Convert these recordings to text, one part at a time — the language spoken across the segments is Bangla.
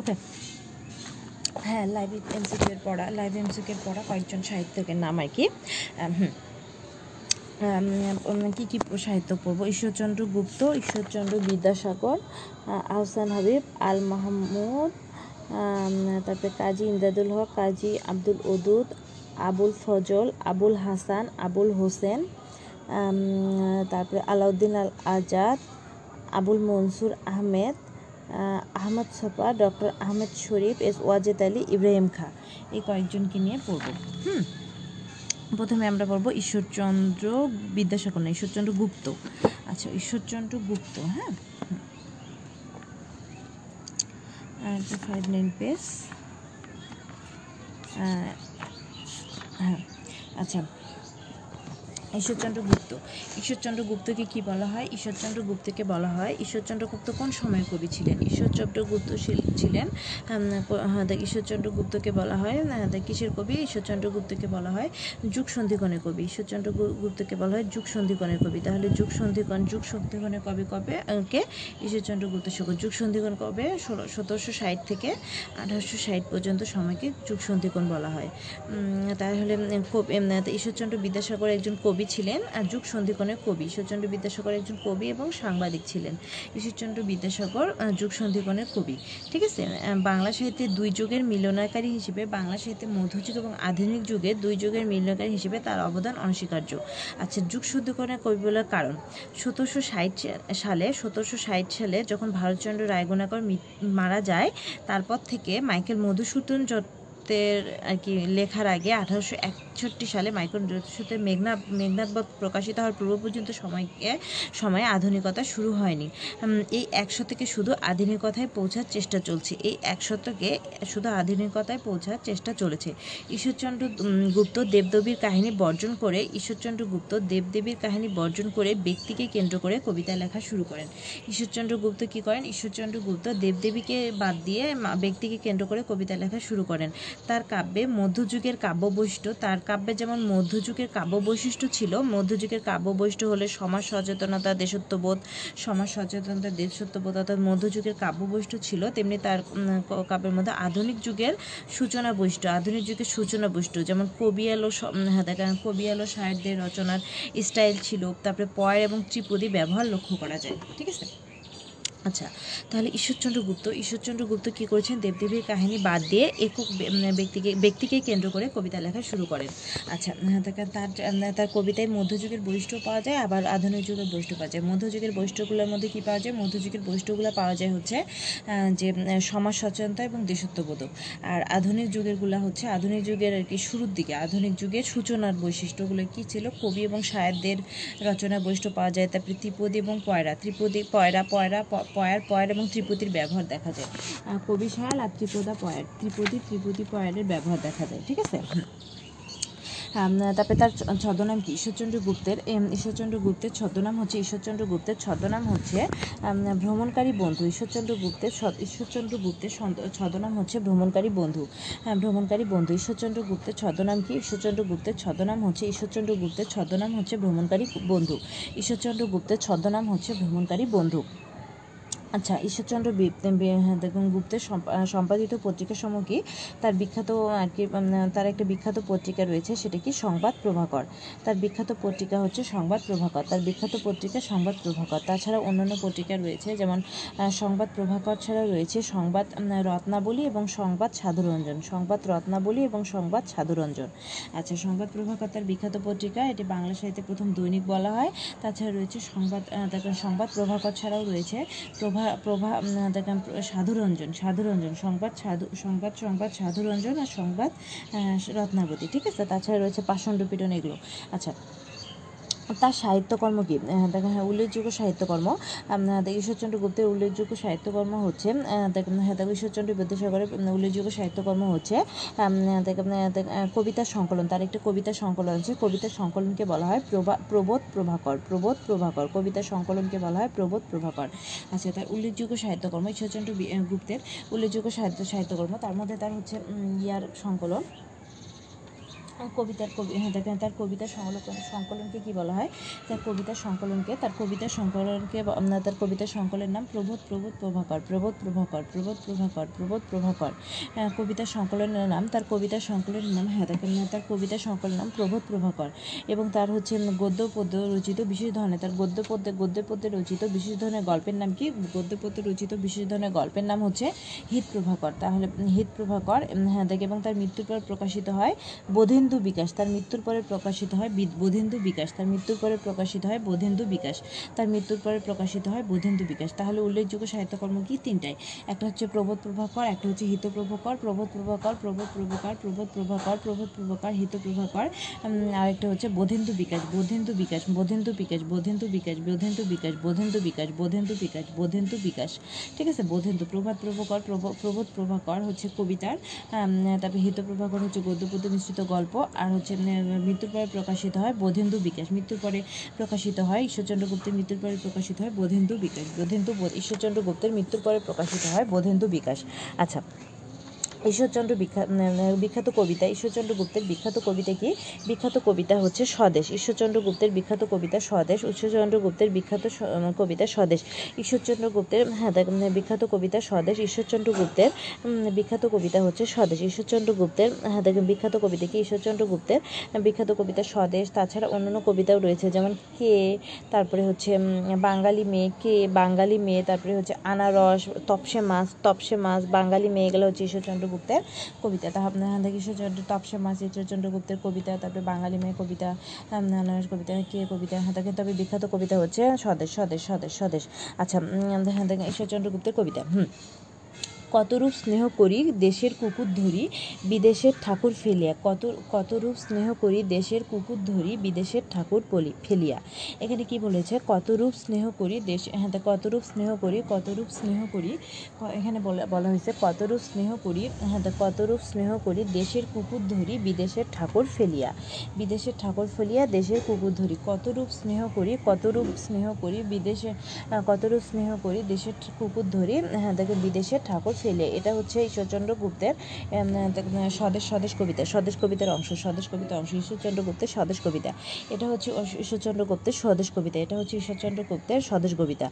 ওকে। হ্যাঁ লাইভ এমসিকের পড়া লাইভ এমসিকের পড়া কয়েকজন সাহিত্যকের নাম আর কি কী কী সাহিত্য পড়ব? ঈশ্বরচন্দ্র গুপ্ত ঈশ্বরচন্দ্র বিদ্যাসাগর আহসান হাবিব আল মাহমুদ তারপরে কাজী ইমদাদুল হক কাজী আব্দুল ওদুদ আবুল ফজল আবুল হাসান আবুল হোসেন তারপরে আলাউদ্দিন আল আজাদ আবুল মনসুর আহমেদ আহ, আহমদ ছপা ডক্টর আহমেদ শরীফ, এস ওয়াজেদ আলী, ইব্রাহিম খা। এই কয়েকজনকে নিয়ে পড়ব। হুম? প্রথমে আমরা পড়ব ঈশ্বরচন্দ্র বিদ্যাসাগর না ঈশ্বরচন্দ্র গুপ্ত। আচ্ছা ঈশ্বরচন্দ্র গুপ্ত হ্যাঁ? ফাইভ নাইন পেজ হ্যাঁ। আচ্ছা ঈশ্বরচন্দ্র গুপ্ত। ঈশ্বরচন্দ্র গুপ্তকে কি বলা হয়? ঈশ্বরচন্দ্র গুপ্তকে বলা হয়, ঈশ্বরচন্দ্র গুপ্ত কোন সময়ের কবি ছিলেন? ঈশ্বরচন্দ্র গুপ্ত ছিলেন ঈশ্বরচন্দ্র গুপ্তকে বলা হয় কিসের কবি? ঈশ্বরচন্দ্র গুপ্তকে বলা হয় যুগ সন্ধিকণের কবি। ঈশ্বরচন্দ্র গুপ্তকে বলা হয় যুগ সন্ধিকণের কবি। তাহলে যুগ সন্ধিকণ যুগ সন্ধিকণের কবি কবে কে? ঈশ্বরচন্দ্র গুপ্ত শুকর যুগ সন্ধিকণ কবে? ষোলো, সতেরোশো ষাট থেকে আঠারোশো ষাট পর্যন্ত সময়কে যুগ সন্ধিকণ বলা হয়। তাহলে ঈশ্বরচন্দ্র বিদ্যাসাগর একজন কবি ছিলেন, আর যুগ সন্ধিকণের কবি। ঈশ্বরচন্দ্র বিদ্যাসাগর একজন কবি এবং সাংবাদিক ছিলেন। ঈশ্বরচন্দ্র বিদ্যাসাগর যুগ সন্ধিকণের কবি। ঠিক আছে? বাংলা সাহিত্যে দুই যুগের মিলনাকারী হিসেবে, বাংলা সাহিত্যে মধ্যযুগ এবং আধুনিক যুগে দুই যুগের মিলনকারী হিসেবে তার অবদান অনস্বীকার্য। আচ্ছা যুগ সন্ধিকণের কবি বলার কারণ। সতেরোশো ষাট সালে, সতেরোশো ষাট সালে যখন ভারতচন্দ্র রায়গুণাকর মারা যায়, তারপর থেকে মাইকেল মধুসূদন দত্তের আর কি লেখার আগে আঠারোশো একষট্টি সালে মাইকেল মধুসূদনের মেঘনা মেঘনাথবধ প্রকাশিত হওয়ার পূর্ব পর্যন্ত সময়কে, সময়ে আধুনিকতা শুরু হয়নি। এই এক শতকে শুধু আধুনিকতায় পৌঁছার চেষ্টা চলছে। এই এক শতকে শুধু আধুনিকতায় পৌঁছার চেষ্টা চলেছে। ঈশ্বরচন্দ্র গুপ্ত দেবদেবীর কাহিনী বর্জন করে, ঈশ্বরচন্দ্র গুপ্ত দেবদেবীর কাহিনী বর্জন করে ব্যক্তিকে কেন্দ্র করে কবিতা লেখা শুরু করেন। ঈশ্বরচন্দ্র গুপ্ত কী করেন? ঈশ্বরচন্দ্র গুপ্ত দেবদেবীকে বাদ দিয়ে ব্যক্তিকে কেন্দ্র করে কবিতা লেখা শুরু করেন। তার কাব্যে মধ্যযুগের কাব্য বৈশিষ্ট্য তার কাব্যে যেমন মধ্যযুগের কাব্য বৈশিষ্ট্য ছিল মধ্যযুগের কাব্য বৈশিষ্ট্য হলে সমাজ সচেতনতা দেশত্ববোধ সমাজ সচেতনতা দেশত্ববোধ অর্থাৎ মধ্যযুগের কাব্য বৈশিষ্ট্য ছিল তেমনি তার কাব্যের মধ্যে আধুনিক যুগের সূচনা বৈশিষ্ট্য আধুনিক যুগের সূচনা বৈশিষ্ট্য যেমন স- উম, হ্যাঁ দেখেন কবিয়ালো সাহেবদের রচনার স্টাইল ছিল তারপরে পয়ের এবং ত্রিপদী ব্যবহার লক্ষ্য করা যায় ঠিক আছে? আচ্ছা তাহলে ঈশ্বরচন্দ্র গুপ্ত ঈশ্বরচন্দ্র গুপ্ত কী করেছেন? দেবদেবীর কাহিনী বাদ দিয়ে একক ব্যক্তিকে ব্যক্তিকে কেন্দ্র করে কবিতা লেখা শুরু করেন। আচ্ছা তার তার কবিতায় মধ্যযুগের বৈশিষ্ট্য পাওয়া যায়, আবার আধুনিক যুগের বৈশিষ্ট্য পাওয়া যায়। মধ্যযুগের বৈশিষ্ট্যগুলোর মধ্যে কী পাওয়া যায়? মধ্যযুগের বৈশিষ্ট্যগুলো পাওয়া যায় হচ্ছে যে সমাজ সচেতনতা এবং দেশত্ববোধক। আর আধুনিক যুগেরগুলো হচ্ছে আধুনিক যুগের আর কি শুরুর দিকে। আধুনিক যুগের সূচনার বৈশিষ্ট্যগুলো কী ছিল? কবি এবং সাহেবদের রচনার বৈশিষ্ট্য পাওয়া যায়। তারপরে ত্রিপদী এবং পয়রা। ত্রিপদী পয়রা পয়রা পয়ার পয়ার এবং ত্রিপদীর ব্যবহার দেখা যায়। কবি সায়াল আর ত্রিপদা পয়ার ত্রিপদী ত্রিপদী পয়ারের ব্যবহার দেখা যায়, ঠিক আছে? তারপরে তার ছদ্মনাম কি? ঈশ্বরচন্দ্র গুপ্তের। ঈশ্বরচন্দ্র গুপ্তের ছদ্মনাম হচ্ছে, ঈশ্বরচন্দ্র গুপ্তের ছদ্মনাম হচ্ছে ভ্রমণকারী বন্ধু। ঈশ্বরচন্দ্র গুপ্তের ঈশ্বরচন্দ্র গুপ্তের ছদ্মনাম হচ্ছে ভ্রমণকারী বন্ধু। হ্যাঁ ভ্রমণকারী বন্ধু। ঈশ্বরচন্দ্র গুপ্তের ছদ্মনাম কি? ঈশ্বরচন্দ্র গুপ্তের ছদ্মনাম হচ্ছে, ঈশ্বরচন্দ্র গুপ্তের ছদ্মনাম হচ্ছে ভ্রমণকারী বন্ধু। ঈশ্বরচন্দ্র গুপ্তের ছদ্মনাম হচ্ছে ভ্রমণকারী বন্ধু। আচ্ছা ঈশ্বরচন্দ্র হ্যাঁ, দেখুন গুপ্তের সম্পাদিত পত্রিকা সমূহ কি তার বিখ্যাত আর কি তার একটা বিখ্যাত পত্রিকা রয়েছে সেটা কি সংবাদ প্রভাকর। তার বিখ্যাত পত্রিকা হচ্ছে সংবাদ প্রভাকর। তার বিখ্যাত পত্রিকা সংবাদ প্রভাকর। তাছাড়া অন্যান্য পত্রিকা রয়েছে যেমন সংবাদ প্রভাকর ছাড়া রয়েছে সংবাদ রত্নাবলী এবং সংবাদ সাধুরঞ্জন। সংবাদ রত্নাবলী এবং সংবাদ সাধুরঞ্জন। আচ্ছা সংবাদ প্রভাকর তার বিখ্যাত পত্রিকা এটি বাংলা সাহিত্যে প্রথম দৈনিক বলা হয়। তাছাড়া রয়েছে সংবাদ দেখেন সংবাদ প্রভাকর ছাড়াও রয়েছে প্রভা প্রভা প্রভা দেখেন সাধুরঞ্জন সাধুরঞ্জন, সংবাদ, সাধু, সংবাদ সংবাদ, সাধুরঞ্জন আর সংবাদ রত্নাবতী, ঠিক আছে? তাছাড়া রয়েছে পাষণ্ড পীড়ন এগুলো। আচ্ছা তার সাহিত্যকর্ম কি? দেখেন হ্যাঁ উল্লেখযোগ্য সাহিত্যকর্ম। দেখ, ঈশ্বরচন্দ্র গুপ্তের উল্লেখযোগ্য সাহিত্যকর্ম হচ্ছে দেখেন হ্যাঁ ঈশ্বরচন্দ্র বিদ্যাসাগরের উল্লেখযোগ্য সাহিত্যকর্ম হচ্ছে আম, দেখেন আহ, দেখ- কবিতার সংকলন। তার একটা কবিতার সংকলন আছে। কবিতার সংকলনকে বলা হয় প্রভা প্রবোধ প্রভাকর প্রবোধ প্রভাকর। কবিতার সংকলনকে বলা হয় প্রবোধ প্রভাকর। আচ্ছা তার উল্লেখযোগ্য সাহিত্যকর্ম ঈশ্বরচন্দ্র গুপ্তের উল্লেখযোগ্য সাহিত্য সাহিত্যকর্ম। তার মধ্যে তার হচ্ছে ইয়ার সংকলন। কবিতার কবি হ্যাঁ দেখেন তার কবিতা সংকলন সংকলনকে কী বলা হয়? তার কবিতার সংকলনকে তার কবিতা সংকলনকে তার কবিতার সংকলনের নাম প্রবোধ প্রবোধ প্রভাকর প্রবোধ প্রভাকর প্রবোধ প্রভাকর প্রবোধ প্রভাকর। আহ, কবিতার সংকলনের নাম তার কবিতা সংকলনের নাম হ্যাঁ দেখেন আহ, তার কবিতা সংকলনের নাম প্রবোধ প্রভাকর। এবং তার হচ্ছে গদ্য পদ্য রচিত বিশেষ ধরনের তার গদ্য পদ্যে গদ্য পদ্যে রচিত বিশেষ ধরনের গল্পের নাম কি? গদ্য পদ্যে রচিত বিশেষ ধরনের গল্পের নাম হচ্ছে হিত প্রভাকর তাহলে হিত প্রভাকর হ্যাঁ দেখে এবং তার মৃত্যুর পর প্রকাশিত হয় বোধেন্দু বিকাশ। তার মৃত্যুর পরে প্রকাশিত হয় বোধেন্দু বিকাশ। তার মৃত্যুর পরে প্রকাশিত হয় বোধেন্দু বিকাশ। তার মৃত্যুর পরে প্রকাশিত হয় বোধেন্দু বিকাশ। তাহলে উল্লেখযোগ্য সাহিত্যকর্ম কি? তিনটাই। একটা হচ্ছে প্রবোধ প্রভাকর, একটা হচ্ছে হিত প্রভাকর, প্রবোধ প্রভাকর প্রবোধ প্রভাকর প্রবোধ প্রভাকর প্রবোধ প্রভাকর, হিত প্রভাকর আরেকটা হচ্ছে বোধেন্দু বিকাশ বোধেন্দু বিকাশ বোধেন্দু বিকাশ বোধেন্দু বিকাশ বোধেন্দু বিকাশ বোধেন্দু বিকাশ বোধেন্দু বিকাশ বোধেন্দু বিকাশ। ঠিক আছে? বোধেন্দু, প্রভাত প্রভাকর, প্রব- প্রবোধ প্রভাকর হচ্ছে কবিতার তারপরে হিত প্রভাকর হচ্ছে গদ্য মিশ্রিত গল্প আর হচ্ছে মৃত্যুর পরে প্রকাশিত হয় বোধেন্দু বিকাশ। মৃত্যুর পরে প্রকাশিত হয় ঈশ্বরচন্দ্র গুপ্তের, মৃত্যুর পরে প্রকাশিত হয় বোধেন্দু বিকাশ। বোধেন্দু ঈশ্বরচন্দ্র গুপ্তের মৃত্যুর পরে প্রকাশিত হয় বোধেন্দু বিকাশ। আচ্ছা ঈশ্বরচন্দ্র বিখ্যাত বিখ্যাত কবিতা, ঈশ্বরচন্দ্র গুপ্তের বিখ্যাত কবিতা কি? বিখ্যাত কবিতা হচ্ছে স্বদেশ। ঈশ্বরচন্দ্র গুপ্তের বিখ্যাত কবিতা স্বদেশ, ঈশ্বরচন্দ্র গুপ্তের বিখ্যাত কবিতা স্বদেশ। ঈশ্বরচন্দ্র গুপ্তের হ্যাঁ বিখ্যাত কবিতা স্বদেশ, ঈশ্বরচন্দ্র গুপ্তের বিখ্যাত কবিতা হচ্ছে স্বদেশ। ঈশ্বরচন্দ্র গুপ্তের হ্যাঁ দেখেন বিখ্যাত কবিতা কি? ঈশ্বরচন্দ্র গুপ্তের বিখ্যাত কবিতা স্বদেশ। তাছাড়া অন্যান্য কবিতাও রয়েছে, যেমন কে, তারপরে হচ্ছে বাঙালি মেয়ে কে, বাঙালি মেয়ে, তারপরে হচ্ছে আনারস, তপসে মাছ তপসে মাছ, বাঙালি মেয়ে, এগুলো হচ্ছে ঈশ্বরচন্দ্র গুপ্তের কবিতা। তা আপনার দেখি ঈশ্বরচন্দ্র তপসে মাছ চন্দ্রগুপ্তের কবিতা, তারপরে বাঙালি মেয়ে কবিতা নানারস কবিতা, কে কবিতা হ্যাঁ তবে বিখ্যাত কবিতা হচ্ছে স্বদেশ স্বদেশ স্বদেশ স্বদেশ। আচ্ছা হ্যাঁ ঈশ্বরচন্দ্র গুপ্তের কবিতা, হুম। কতরূপ স্নেহ করি দেশের কুকুর ধরি বিদেশের ঠাকুর ফেলিয়া কত কতরূপ স্নেহ করি দেশের কুকুর ধরি বিদেশের ঠাকুর পলি ফেলিয়া এখানে কি বলেছে কতরূপ স্নেহ করি দেশ হ্যাঁ কতরূপ স্নেহ করি কতরূপ স্নেহ করি এখানে বলা হয়েছে কতরূপ স্নেহ করি হ্যাঁ কতরূপ স্নেহ করি দেশের কুকুর ধরি বিদেশের ঠাকুর ফেলিয়া বিদেশের ঠাকুর ফেলিয়া দেশের কুকুর ধরি কতরূপ স্নেহ করি কতরূপ স্নেহ করি বিদেশে কতরূপ স্নেহ করি দেশের কুকুর ধরি হ্যাঁ দেখে বিদেশের ঠাকুর ফেলে এটা হচ্ছে ঈশ্বরচন্দ্র গুপ্তের স্বদেশ স্বদেশ কবিতা, স্বদেশ কবিতার অংশ, স্বদেশ কবিতার অংশ, ঈশ্বরচন্দ্র গুপ্তের স্বদেশ কবিতা। এটা হচ্ছে ঈশ্বরচন্দ্র গুপ্তের স্বদেশ কবিতা, এটা হচ্ছে ঈশ্বরচন্দ্র গুপ্তের স্বদেশ কবিতা।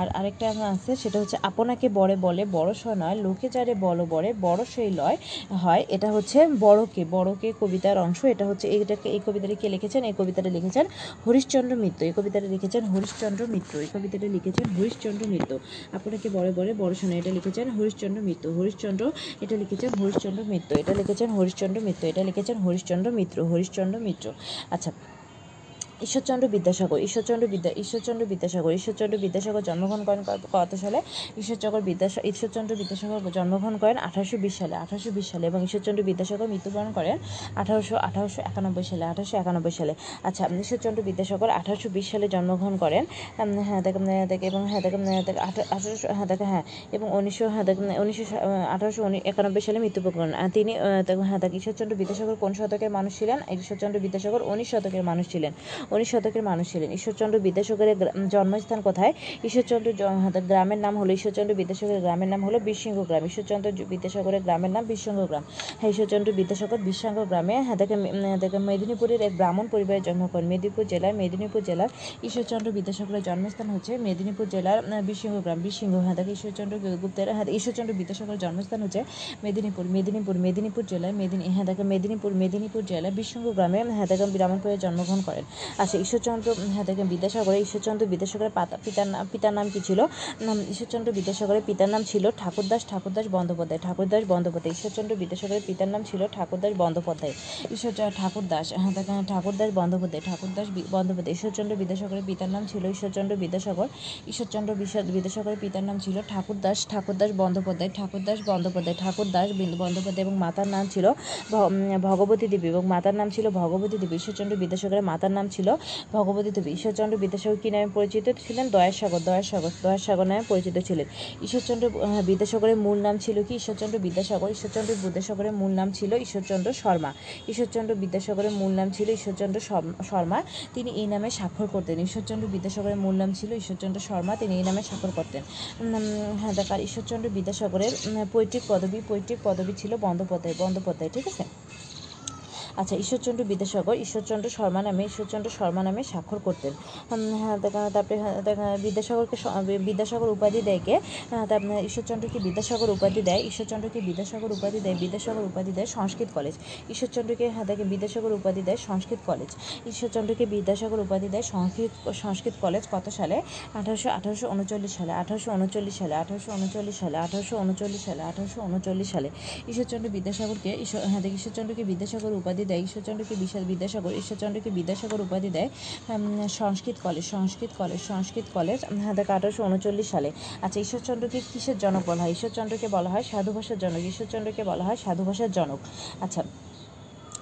আর আরেকটা আমার আছে, সেটা হচ্ছে আপনাকে বড়ে বলে বড় নয়, লোকে যারে বলো বড়ে বড় সেই লয়, হয়, এটা হচ্ছে বড়কে বড়কে কবিতার অংশ, এটা হচ্ছে এইটাকে এই কবিতাটি কে লিখেছেন? এই কবিতাটা লিখেছেন হরিশ্চন্দ্র মিত্র, এই কবিতাটা লিখেছেন হরিশ্চন্দ্র মিত্র, এই কবিতাটা লিখেছেন হরিশ্চন্দ্র মিত্র। আপনাকে বড় বড় বড় শোনা এটা লিখেছেন হরিশ্চন্দ্র মিত্র। হরিশ্চন্দ্র, এটা লিখেছেন হরিশ্চন্দ্র মিত্র। এটা লিখেছেন হরিশ্চন্দ্র মিত্র। এটা লিখেছেন হরিশ্চন্দ্র মিত্র। হরিশ্চন্দ্র মিত্র। আচ্ছা ঈশ্বরচন্দ্র বিদ্যাসাগর, ঈশ্বরচন্দ্র বিদ্যা, ঈশ্বরচন্দ্র বিদ্যাসাগর ঈশ্বরচন্দ্র বিদ্যাসাগর জন্মগ্রহণ করেন কত- সালে? ঈশ্বরচন্দ্র বিদ্যাসা, ঈশ্বরচন্দ্র বিদ্যাসাগর জন্মগ্রহণ করেন আঠারোশো বিশ সালে, আঠারোশো বিশ সালে এবং ঈশ্বরচন্দ্র বিদ্যাসাগর মৃত্যুবরণ করেন আঠারোশো আঠারোশো একানব্বই সালে, আঠারোশো একানব্বই সালে। আচ্ছা ঈশ্বরচন্দ্র বিদ্যাসাগর আঠারোশো বিশ সালে জন্মগ্রহণ করেন হ্যাঁ দেখ এবং হ্যাঁ দেখ আঠারোশো হ্যাঁ দেখ হ্যাঁ এবং উনিশশো হ্যাঁ দেখ উনিশশো আঠারোশো একানব্বই সালে মৃত্যুবরণ করেন। তিনি হ্যাঁ দেখ, ঈশ্বরচন্দ্র বিদ্যাসাগর কোন শতকের মানুষ ছিলেন? ঈশ্বরচন্দ্র বিদ্যাসাগর উনিশ শতকের মানুষ ছিলেন। উনিশ শতকের মানুষ ছিলেন। ঈশ্বরচন্দ্র বিদ্যাসাগরের জন্মস্থান কোথায়? ঈশ্বরচন্দ্র হ্যাঁ, গ্রামের নাম হলো ঈশ্বরচন্দ্র বিদ্যাসাগরের গ্রামের নাম হলো বিশৃঙ্গ গ্রাম ঈশ্বরচন্দ্র বিদ্যাসাগরের গ্রামের নাম বিশৃঙ্গ গ্রাম হ্যাঁ ঈশ্বরচন্দ্র বিদ্যাসাগর বিশৃঙ্গ গ্রামে হ্যাঁ দেখে মেদিনীপুরের এক ব্রাহ্মণ পরিবারে জন্ম করেন। মেদিনীপুর জেলার মেদিনীপুর জেলার ঈশ্বরচন্দ্র বিদ্যাসাগরের জন্মস্থান হচ্ছে মেদিনীপুর জেলার বিশৃঙ্গ গ্রাম বিশৃঙ্গ হ্যাঁ দেখে ঈশ্বরচন্দ্র গুপ্তের হ্যাঁ ঈশ্বরচন্দ্র বিদ্যাসাগরের জন্মস্থান হচ্ছে মেদিনীপুর মেদিনীপুর মেদিনীপুর জেলায় মেদিনী হ্যাঁ দেখে মেদিনীপুর মেদিনীপুর জেলার বিশৃঙ্গ গ্রামে হ্যাঁ দেখে ব্রাহ্মণপুরে জন্মগ্রহণ করেন। আচ্ছা ঈশ্বরচন্দ্র হ্যাঁ দেখেন বিদ্যাসাগরের ঈশ্বরচন্দ্র বিদ্যাসাগরের পাতা পিতার নাম পিতার নাম কি ছিল? ঈশ্বরচন্দ্র বিদ্যাসাগরের পিতার নাম ছিল ঠাকুরদাস ঠাকুরদাস বন্দ্যোপাধ্যায়। ঠাকুরদাস বন্দ্যোপাধ্যায়, ঈশ্বরচন্দ্র বিদ্যাসাগরের পিতার নাম ছিল ঠাকুরদাস বন্দ্যোপাধ্যায়। ঈশ্বরচন্দ্র ঠাকুরদাস হ্যাঁ দেখেন, ঠাকুরদাস বন্দ্যোপাধ্যায় ঠাকুরদাস বন্দ্যোপাধ্যায়, ঈশ্বরচন্দ্র বিদ্যাসাগরের পিতার নাম ছিল ঈশ্বরচন্দ্র বিদ্যাসাগর। ঈশ্বরচন্দ্র বিদ্যাসাগরের পিতার নাম ছিল ঠাকুরদাস ঠাকুরদাস বন্দ্যোপাধ্যায় ঠাকুরদাস বন্দ্যোপাধ্যায় ঠাকুরদাস বন্দ্যোপাধ্যায় এবং মাতার নাম ছিল ভগবতী দেবী এবং মাতার নাম ছিল ভগবতী দেবী। ঈশ্বরচন্দ্র বিদ্যাসাগরের মাতার নাম ছিল ভগবতী দেবী ঈশ্বরচন্দ্র বিদ্যাসাগর কী নামে পরিচিত ছিলেন? দয়াসাগর দয়াসাগর দয়াসাগর নামে পরিচিত ছিলেন। ঈশ্বরচন্দ্র বিদ্যাসাগরের মূল নাম ছিল কি? ঈশ্বরচন্দ্র বিদ্যাসাগর, ঈশ্বরচন্দ্র বিদ্যাসাগরের মূল নাম ছিল ঈশ্বরচন্দ্র শর্মা। ঈশ্বরচন্দ্র বিদ্যাসাগরের মূল নাম ছিল ঈশ্বরচন্দ্র শর্ম- শর্মা। তিনি এই নামে স্বাক্ষর করতেন। ঈশ্বরচন্দ্র বিদ্যাসাগরের মূল নাম ছিল ঈশ্বরচন্দ্র শর্মা। তিনি এই নামে স্বাক্ষর করতেন। হ্যাঁ দেখার ঈশ্বরচন্দ্র বিদ্যাসাগরের পৈতৃক পদবী পৈতৃক পদবী ছিল বন্দ্যোপাধ্যায় বন্দ্যোপাধ্যায়, ঠিক আছে? আচ্ছা ঈশ্বরচন্দ্র বিদ্যাসাগর ঈশ্বরচন্দ্র শর্মা নামে ঈশ্বরচন্দ্র শর্মা নামে স্বাক্ষর করতেন। হ্যাঁ তারপরে হ্যাঁ, বিদ্যাসাগরকে বিদ্যাসাগর উপাধি দেয় কে? হ্যাঁ, তারপরে ঈশ্বরচন্দ্রকে বিদ্যাসাগর উপাধি দেয়? ঈশ্বরচন্দ্রকে বিদ্যাসাগর উপাধি দেয়? বিদ্যাসাগর উপাধি দেয় সংস্কৃত কলেজ। ঈশ্বরচন্দ্রকে হ্যাঁ তাকে বিদ্যাসাগর উপাধি দেয় সংস্কৃত কলেজ। ঈশ্বরচন্দ্রকে বিদ্যাসাগর উপাধি দেয় সংস্কৃত সংস্কৃত কলেজ কত সালে? আঠারোশো আঠারোশো উনচল্লিশ সালে আঠারোশো উনচল্লিশ সালে আঠারোশো উনচল্লিশ সালে আঠারোশো উনচল্লিশ সালে আঠারোশো উনচল্লিশ সালে। ঈশ্বরচন্দ্র বিদ্যাসাগরকে ঈশ্বর হ্যাঁ ঈশ্বরচন্দ্রকে বিদ্যাসাগর উপাধি দেয়, ঈশ্বরচন্দ্রকে বিশাল বিদ্যাসাগর, ঈশ্বরচন্দ্রকে বিদ্যাসাগর উপাধি দেয় Sanskrit college Sanskrit college Sanskrit college আঠারোশো উনচল্লিশ সালে। আচ্ছা ঈশ্বরচন্দ্রকে কিসের জনক বলা হয়? ঈশ্বরচন্দ্রকে বলা হয় সাধু ভাষার জনক, ঈশ্বরচন্দ্রকে বলা হয় সাধু ভাষার জনক। আচ্ছা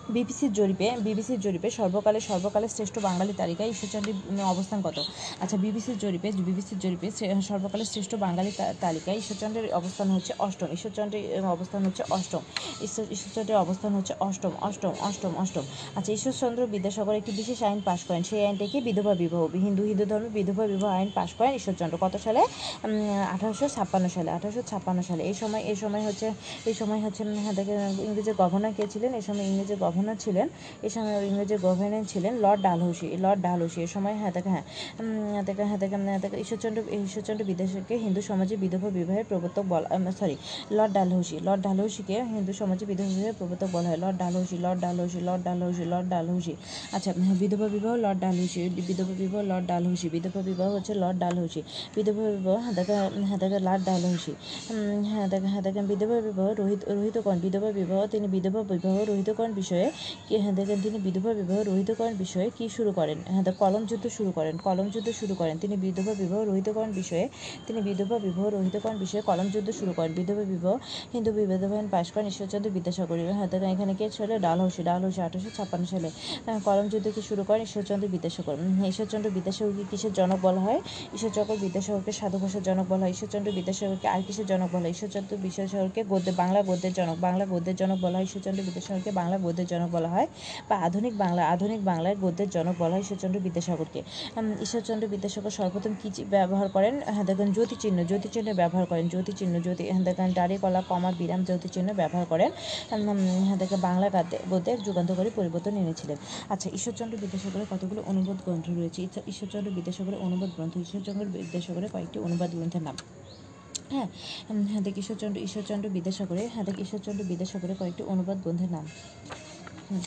বিবিসির জরিপে বিবিসির জরিপে সর্বকালের সর্বকালের শ্রেষ্ঠ বাঙালি তালিকায় ঈশ্বরচন্দ্রের অবস্থান কত? আচ্ছা বিবিসির জরিপে বিবিসির জরিপে সর্বকালের শ্রেষ্ঠ বাঙালি তালিকায় ঈশ্বরচন্দ্রের অবস্থান হচ্ছে অষ্টম। ঈশ্বরচন্দ্রের অবস্থান হচ্ছে অষ্টম। ঈশ্বর ঈশ্বরচন্দ্রের অবস্থান হচ্ছে অষ্টম অষ্টম অষ্টম অষ্টম। আচ্ছা ঈশ্বরচন্দ্র বিদ্যাসাগর একটি বিশেষ আইন পাশ করেন। সেই আইনটাকে বিধবা বিবাহ হিন্দু হিন্দু ধর্মে বিধবা বিবাহ আইন পাশ করেন ঈশ্বরচন্দ্র। কত সালে? আঠারোশো ছাপ্পান্ন সালে আঠারোশো ছাপ্পান্ন সালে। এই সময় এই সময় হচ্ছে এই সময় হচ্ছে হ্যাঁ, ইংরেজের গভর্নর কে ছিলেন? এই সময় ইংরেজের গভর্নর ছিলেন এ সময় ইংরেজের গভর্নর ছিলেন লর্ড ডালহৌসি লর্ড ডালহৌসি। এ সময় হ্যাঁ দেখে হ্যাঁ দেখে হ্যাঁ দেখে হ্যাঁ দেখে ঈশ্বরচন্দ্র ঈশ্বরচন্দ্র বিদেশকে হিন্দু সমাজে বিধবা বিবাহের প্রবর্তক বলা সরি লর্ড ডালহৌসি লর্ড ডালহৌসিকে হিন্দু সমাজে বিধবা বিবাহের প্রবর্তক বলা হয়। Lord Dalhousie lord Dalhousie lord Dalhousie lord Dalhousie. আচ্ছা হ্যাঁ, বিধবা বিবাহ লর্ড ডালহৌসি বিধবা বিবাহ লর্ড ডালহৌসি। বিধবা বিবাহ হচ্ছে লর্ড ডালহৌসি। বিধবা বিবাহ হ্যাঁ দেখে হ্যাঁ দেখে লর্ড ডালহৌসি। হ্যাঁ দেখে হ্যাঁ দেখেন বিধবা বিবাহ রোহিত রহিতকরণ বিধবা বিবাহ তিনি বিধবা বিবাহ রহিতকরণ বিষয়ে কি হ্যাঁ দেখেন তিনি বিধবা বিবাহ রহিতকরণ বিষয়ে কি শুরু করেন? হ্যাঁ কলম যুদ্ধ শুরু করেন। কলম যুদ্ধ শুরু করেন। তিনি বিধবা বিবাহ রহিতকরণ বিষয়ে তিনি বিধবা বিবাহ রহিতকরণ বিষয়ে কলম যুদ্ধ শুরু করেন। বিধবা বিবাহ হিন্দু বিবাহ পাশ করেন ঈশ্বরচন্দ্র বিদ্যাসাগর হ্যাঁ এখানে কে ছিল? ডালহৌসি। ডালহৌসি আঠারোশো ছাপ্পান্ন সালে। আহ, কলম যুদ্ধকে শুরু করেন? ঈশ্বরচন্দ্র বিদ্যাসাগর। উম, ঈশ্বরচন্দ্র বিদ্যাসাগরকে কিসের জনক বলা হয়? ঈশ্বরচন্দ্র বিদ্যাসাগরকে সাধু ভাষার জনক বলা হয়। ঈশ্বরচন্দ্র বিদ্যাসাগরকে আর কিসের জনক বলা হয়? ঈশ্বরচন্দ্র বিদ্যাসাগরকে গদ্যে বাংলা গদ্যের জনক। বাংলা গদ্যের জনক বলা হয়। ঈশ্বরচন্দ্র বিদ্যাসাগরকে বাংলা গদ্যের জনক বলা হয় বা আধুনিক বাংলা, আধুনিক বাংলায় গদ্যের জনক বলা হয় ঈশ্বরচন্দ্র বিদ্যাসাগরকে। ঈশ্বরচন্দ্র বিদ্যাসাগর সর্বপ্রথম কী ব্যবহার করেন? হ্যাঁ দেখেন, জ্যোতিচিহ্ন জ্যোতিচিহ্ন ব্যবহার করেন। জ্যোতিচিহ্ন, জ্যোতি হ্যাঁ দেখেন দাড়ি কলা, কমা, বিরাম জ্যোতিচিহ্ন ব্যবহার করেন। হ্যাঁ দেখেন, বাংলা গদ্যে গদ্যের যুগান্তকারী পরিবর্তন এনেছিলেন। আচ্ছা ঈশ্বরচন্দ্র বিদ্যাসাগরের কতগুলো অনুবাদ গ্রন্থ রয়েছে? ঈশ্বর- ঈশ্বরচন্দ্র বিদ্যাসাগরের অনুবাদ গ্রন্থ, ঈশ্বরচন্দ্র বিদ্যাসাগরের কয়েকটি অনুবাদ গ্রন্থের নাম। হ্যাঁ হ্যাঁ দেখ ঈশ্বরচন্দ্র ঈশ্বরচন্দ্র বিদ্যাসাগরের হ্যাঁ দেখ ঈশ্বরচন্দ্র বিদ্যাসাগরের কয়েকটি অনুবাদ গ্রন্থের নাম। হুম।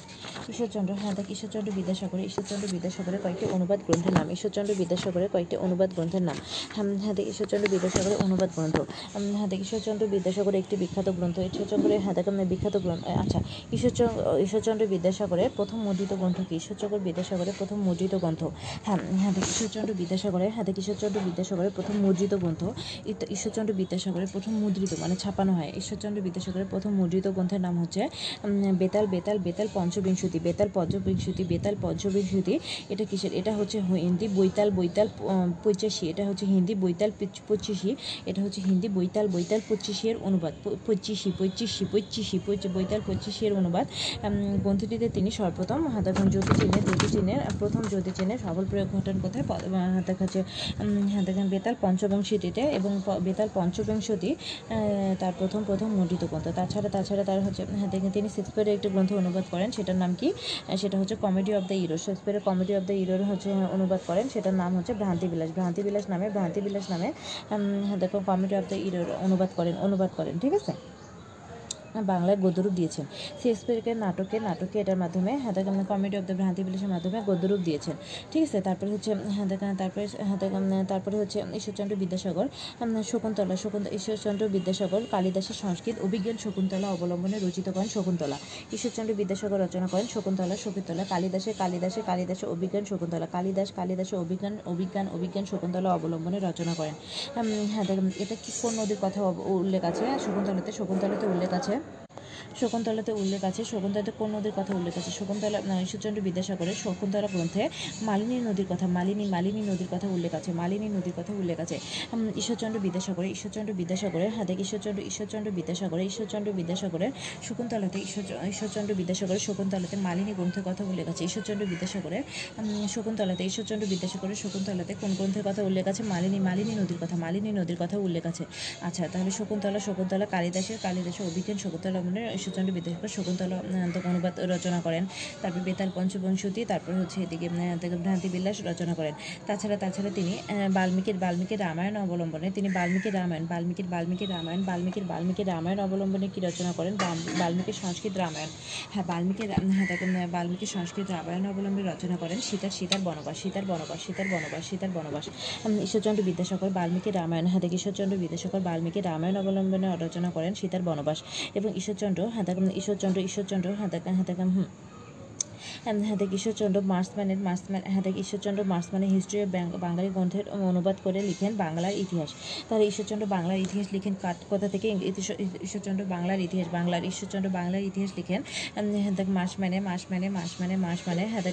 ঈশ্বরচন্দ্র হ্যাঁ দেখ ঈশ্বরচন্দ্র বিদ্যাসাগরের ঈশ্বরচন্দ্র বিদ্যাসাগরের কয়েকটি অনুবাদ গ্রন্থের নাম, ঈশ্বরচন্দ্র বিদ্যাসাগরের কয়েকটি অনুবাদ গ্রন্থের নাম হ্যাঁ হ্যাঁ দেখ ঈশ্বরচন্দ্র বিদ্যাসাগরের অনুবাদ গ্রন্থ হ্যাঁ দেখ ঈশ্বরচন্দ্র বিদ্যাসাগরের একটি বিখ্যাত গ্রন্থ, ঈশ্বরচন্দ্রের হ্যাঁ দেখ বিখ্যাত গ্রন্থ আচ্ছা ঈশ্বরচন্দ্র ঈশ্বরচন্দ্র বিদ্যাসাগরের প্রথম মুদ্রিত গ্রন্থ কি? ঈশ্বরচন্দ্র বিদ্যাসাগরের প্রথম মুদ্রিত গ্রন্থ হ্যাঁ হ্যাঁ দেখ ঈশ্বরচন্দ্র বিদ্যাসাগরের হ্যাঁ দেখ ঈশ্বরচন্দ্র বিদ্যাসাগরের প্রথম মুদ্রিত গ্রন্থ ঈশ্বরচন্দ্র বিদ্যাসাগরের প্রথম মুদ্রিত মানে ছাপানো হয়, ঈশ্বরচন্দ্র বিদ্যাসাগরের প্রথম মুদ্রিত গ্রন্থের নাম হচ্ছে বেতাল বেতাল বেতাল পঞ্চবিংশতি বেতাল পঞ্চবিংশতি বেতাল পঞ্চবিংশতি এটা কিসের? এটা হচ্ছে হিন্দি বৈতাল বৈতাল পঁচাশি, এটা হচ্ছে হিন্দি বৈতাল পঁচিশি, এটা হচ্ছে হিন্দি বৈতাল বৈতাল পঁচিশি এর অনুবাদ পঁচিশি পঁচিশি পঁচিশি, পঁচ- বৈতাল পঁচিশি এর অনুবাদ গ্রন্থটিতে তিনি সর্বপ্রথম হাতাখন জ্যোতিচিহ্নের জ্যোতিচিহ্নের প্রথম জ্যোতি জ্যোতিচিহ্নের সফল প্রয়োগ ঘটান কোথায়? যাচ্ছে হ্যাঁ বেতাল পঞ্চবংশীটিতে এবং বেতাল পঞ্চবিংশতি তার প্রথম প্রথম মুদ্রিত গ্রন্থ। তাছাড়া তাছাড়া তার হচ্ছে দেখেন তিনি শেক্সপিয়ারের একটি গ্রন্থ অনুবাদ করেন, সেটার নাম কি? আহ, সেটা হচ্ছে কমেডি অফ দ্য ইরো শেক্সপিয়ারের কমেডি অফ দ্য ইরোর হচ্ছে অনুবাদ করেন সেটার নাম হচ্ছে ভ্রান্তি বিলাস। ভ্রান্তি বিলাস নামে ভ্রান্তি বিলাস নামে দেখো কমেডি অফ দ্য ইরোর অনুবাদ করেন অনুবাদ করেন ঠিক আছে? বাংলায় গদ্যরূপ দিয়েছেন। শেক্সপিয়ারকে নাটকে নাটকে এটার মাধ্যমে দেখেন কমেডি অফ দ্য ভ্রান্তি বিলাসের মাধ্যমে গদ্যরূপ দিয়েছেন। ঠিক আছে, তারপরে হচ্ছে তারপরে দেখেন তারপরে হচ্ছে ঈশ্বরচন্দ্র বিদ্যাসাগর শকুন্তলা, শকুন্ত, ঈশ্বরচন্দ্র বিদ্যাসাগর, কালিদাসের সংস্কৃত অভিজ্ঞান শকুন্তলা অবলম্বনে রচিত করেন শকুন্তলা। ঈশ্বরচন্দ্র বিদ্যাসাগর রচনা করেন শকুন্তলা শকুন্তলা কালিদাসের কালিদাসের কালিদাসের অভিজ্ঞান শকুন্তলা, কালিদাস কালিদাসের অভিজ্ঞান অভিজ্ঞান অভিজ্ঞান শকুন্তলা অবলম্বনে রচনা করেন। হ্যাঁ দেখেন এটা কি কোন নদীর কথা উল্লেখ আছে? শকুন্তলাতে শকুন্তলাতে উল্লেখ আছে। শকুন্তলাতে উল্লেখ আছে, শকুন্তলাতে কোন নদীর কথা উল্লেখ আছে? শকুন্তলা ঈশ্বরচন্দ্র বিদ্যাসাগরের শকুন্তলা গ্রন্থে মালিনী নদীর কথা, মালিনী মালিনী নদীর কথা উল্লেখ আছে, মালিনী নদীর কথা উল্লেখ আছে। ঈশ্বরচন্দ্র বিদ্যাসাগরের ঈশ্বরচন্দ্র বিদ্যাসাগরের হাতে ঈশ্বরচন্দ্র ঈশ্বরচন্দ্র বিদ্যাসাগরের ঈশ্বরচন্দ্র বিদ্যাসাগরের শকুন্তলাতে ঈশ্বর, ঈশ্বরচন্দ্র বিদ্যাসাগরের শকুন্তলাতে মালিনী গ্রন্থের কথা উল্লেখ আছে। ঈশ্বরচন্দ্র বিদ্যাসাগরের শকুন্তলাতে ঈশ্বরচন্দ্র বিদ্যাসাগরের শকুন্তলাতে কোন গ্রন্থের কথা উল্লেখ আছে? মালিনী মালিনী নদীর কথা, মালিনী নদীর কথা উল্লেখ আছে। আচ্ছা তাহলে শকুন্তলা শকুন্তলা, কালিদাসের কালিদাসের অভিজ্ঞান, শকুন্তলা মানে ঈশ্বরচন্দ্র বিদ্যাসাগর শকুন্তলা অনুবাদ রচনা করেন। তারপর বেতাল পঞ্চবংশতি তারপর হচ্ছে এদিকে ভ্রান্তি বিল্লাস রচনা করেন। তাছাড়া তাছাড়া তিনি বাল্মীকির বাল্মীকির রামায়ণ অবলম্বনে তিনি বাল্মীকির রামায়ণ বাল্মীকির বাল্মীকির রামায়ণ বাল্মীকির বাল্মীকির রামায়ণ অবলম্বনে কি রচনা করেন? বাল- বাল্মীকির সংস্কৃত রামায়ণ। হ্যাঁ বাল্মীকির হ্যাঁ দেখেন আহ, বাল্মীকি সংস্কৃত রামায়ণ অবলম্বনে রচনা করেন সীতার সীতার বনবাস সীতার বনবাস সীতার বনবাস সীতার বনবাস। ঈশ্বরচন্দ্র বিদ্যাসাগর বাল্মীকি রামায়ণ হ্যাঁ ঈশ্বরচন্দ্র বিদ্যাসাগর বাল্মীকি রামায়ণ অবলম্বনে রচনা করেন সীতার বনবাস। এবং ঈশ্বরচন্দ্র দেখেন ঈশ্বরচন্দ্র ঈশ্বরচন্দ্র হ্যাঁ দেখেন হুম। হ্যাঁ দেখ ঈশ্বরচন্দ্র মার্সম্যানের মার্সম্যান হ্যাঁ দেখ ঈশ্বরচন্দ্র মার্সম্যানের হিস্ট্রি অফ বাঙালি গ্রন্থের অনুবাদ করে লিখেন বাংলার ইতিহাস তাহলে ঈশ্বরচন্দ্র বাংলার ইতিহাস লিখেন কোথা থেকে ঈশ্বরচন্দ্র বাংলার ইতিহাস বাংলার ঈশ্বরচন্দ্র বাংলার ইতিহাস লিখেন হ্যাঁ মাসম্যানে মাসম্যানে মাসম্যানে মাসম্যানে হ্যাঁ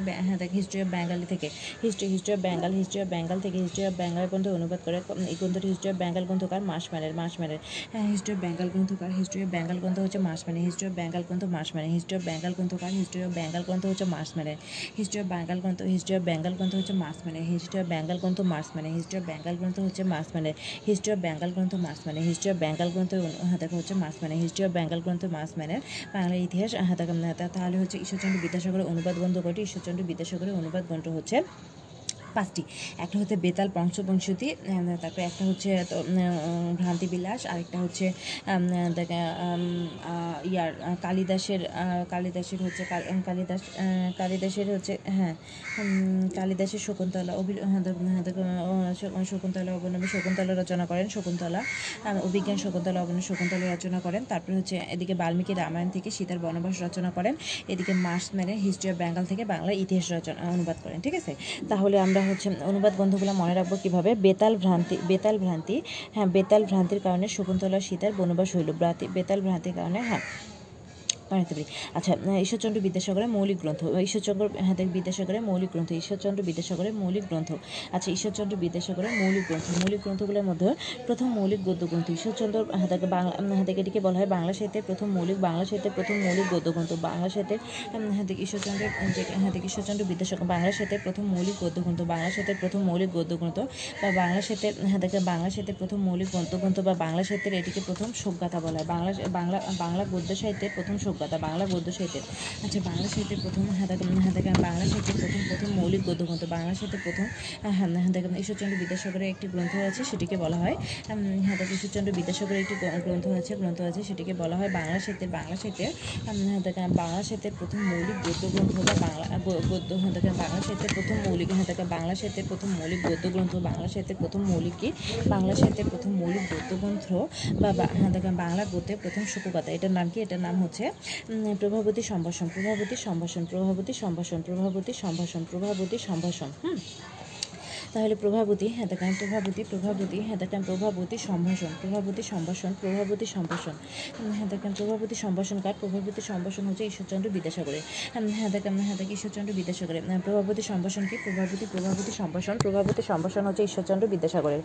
বে- হ্যাঁ হিস্ট্রি অফ বেঙ্গালি থেকে history history of Bengal history of Bengal থেকে হিস্ট্রি অফ বেঙ্গল গ্রন্থ অনুবাদ করে এই গ্রন্থটি হিস্ট্রি অফ বেঙ্গল গ্রন্থকার মাসম্যানের মাসম্যানের হ্যাঁ হিস্ট্রি অফ বেঙ্গল গ্রন্থকার হিস্ট্রি অফ বেঙ্গল গ্রন্থ হচ্ছে মাসম্যানে হিস্ট্রি অফ বেঙ্গল গ্রন্থ মাসম্যানে হিস্ট্রি অফ বেঙ্গল গ্রন্থকার হিস্ট্রি অফ বেঙ্গল গ্রন্থ হচ্ছে মার্স মানে। হিস্ট্রি অফ বেঙ্গল গ্রন্থ হিস্ট্রি অফ বেঙ্গল গ্রন্থ হচ্ছে মার্স মানে। হিস্ট্রি অফ বেঙ্গল গ্রন্থ মার্স মানে। হিস্ট্রি অফ বেঙ্গল গ্রন্থ হচ্ছে মার্স মানে। হিস্ট্রি অফ বেঙ্গল গ্রন্থ মার্স মানে। হিস্ট্রি অফ বেঙ্গল গ্রন্থ হাতে হচ্ছে মার্স মানে। হিস্ট্রি অফ বেঙ্গল গ্রন্থ মার্স মানে। বাংলার ইতিহাস হাতে তাহলে হচ্ছে ঈশ্বরচন্দ্র বিদ্যাসাগরের অনুবাদ গ্রন্থ কয়টি? ঈশ্বরচন্দ্র বিদ্যাসাগরের অনুবাদ গ্রন্থ হচ্ছে পাঁচটি। একটা হচ্ছে বেতাল পঞ্চবংশতি তারপরে একটা হচ্ছে ভ্রান্তি বিলাস আরেকটা হচ্ছে ইয়ার কালিদাসের কালিদাসের হচ্ছে কাল- কালিদাস কালিদাসের হচ্ছে হ্যাঁ কালিদাসের শকুন্তলা অভি হ্যাঁ, হ্যাঁ, শকুন্তলা অবলম্বনে শকুন্তলা রচনা করেন শকুন্তলা অভিজ্ঞান শকুন্তলা অবলম্বনে শকুন্তলা রচনা করেন তারপরে হচ্ছে এদিকে বাল্মীকি রামায়ণ থেকে সীতার বনবাস রচনা করেন এদিকে মার্স মেনে হিস্ট্রি অফ বেঙ্গল থেকে বাংলার ইতিহাস রচনা অনুবাদ করেন ঠিক আছে? তাহলে আমরা হচ্ছে অনুবাদ গ্রন্থগুলো মনে রাখব কীভাবে? বেতাল ভ্রান্তি বেতাল ভ্রান্তি হ্যাঁ বেতাল ভ্রান্তির কারণে শকুন্তলা সীতার বনবাস হইল বেতাল ভ্রান্তির কারণে হ্যাঁ। রাখতে পারি। আচ্ছা ঈশ্বরচন্দ্র বিদ্যাসাগরের মৌলিক গ্রন্থ ঈশ্বরচন্দ্র হ্যাঁ দেখ বিদ্যাসাগরের মৌলিক গ্রন্থ, ঈশ্বরচন্দ্র বিদ্যাসাগরের মৌলিক গ্রন্থ। আচ্ছা ঈশ্বরচন্দ্র বিদ্যাসাগরের মৌলিক গ্রন্থ, মৌলিক গ্রন্থগুলোর মধ্যে প্রথম মৌলিক গদ্য গ্রন্থ, ঈশ্বরচন্দ্র হ্যাঁ দেখ বাংলা দেখ এটিকে বলা হয় বাংলা সাহিত্যের প্রথম মৌলিক, বাংলা সাহিত্যের প্রথম মৌলিক গদ্য গ্রন্থ। বাংলা সাহিত্যের হ্যাঁ দেখ ঈশ্বরচন্দ্র যে হ্যাঁ দেখ ঈশ্বরচন্দ্র বিদ্যাসাগর, বাংলা সাহিত্যের প্রথম মৌলিক গদ্য গ্রন্থ, বাংলা সাহিত্যের প্রথম মৌলিক গদ্য গ্রন্থ, বা বাংলা সাহিত্যের দেখ বাংলা সাহিত্যের প্রথম মৌলিক গ্রন্থ গ্রন্থ, বা বাংলা সাহিত্যের এটিকে প্রথম শোকগাথা বলা হয়। বাংলা বাংলা বাংলা গদ্য সাহিত্যের প্রথম শোকগাথা বাংলা গদ্য সাহিত্যের। আচ্ছা বাংলা সাহিত্যের প্রথম দেখ হ্যাঁ বাংলা সাহিত্যের প্রথম প্রথম মৌলিক গদ্য গ্রন্থ বাংলা সাহিত্যের প্রথম হ্যাঁ ঈশ্বরচন্দ্র বিদ্যাসাগরের একটি গ্রন্থ আছে, সেটিকে বলা হয় হ্যাঁ ঈশ্বরচন্দ্র বিদ্যাসাগরের একটি গ্রন্থ আছে গ্রন্থ আছে, সেটিকে বলা হয় বাংলা সাহিত্যের বাংলা সাহিত্যের দেখ বাংলা সাহিত্যের প্রথম মৌলিক গদ্য গ্রন্থ বা বাংলা গদ্য দেখ বাংলা সাহিত্যের প্রথম মৌলিক দেখ বাংলা সাহিত্যের প্রথম মৌলিক গদ্য গ্রন্থ, বাংলা সাহিত্যের প্রথম মৌলিক কি? বাংলা সাহিত্যের প্রথম মৌলিক গদ্য গ্রন্থ বা হ্যাঁ বাংলা গদ্যের প্রথম শোকগাথা, এটার নাম কি? এটার নাম হচ্ছে প্রভাবতী সম্ভাষণ প্রভাবতী সম্ভাষণ প্রভাবতী সম্ভাষণ প্রভাবতী সম্ভাষণ প্রভাবতী সম্ভাষণ হুম? তাহলে প্রভাবতী হ্যাঁ দেখান প্রভাবতী প্রভাবতী হ্যাঁ দেখান প্রভাবতী সম্ভাষণ প্রভাবতী সম্ভাষণ প্রভাবতী সম্ভাষণ। উম, হ্যাঁ প্রভাবতী সম্ভাষণ কার? প্রভাবতী সম্ভাষণ হচ্ছে ঈশ্বরচন্দ্র বিদ্যাসাগরের। হ্যাঁ দেখেন হ্যাঁ দেখ ঈশ্বরচন্দ্র বিদ্যাসাগরের। প্রভাবতী সম্ভাষণ কি? প্রভাবতী প্রভাবতী সম্ভাষণ প্রভাবতী সম্ভাষণ হচ্ছে ঈশ্বরচন্দ্র বিদ্যাসাগরের।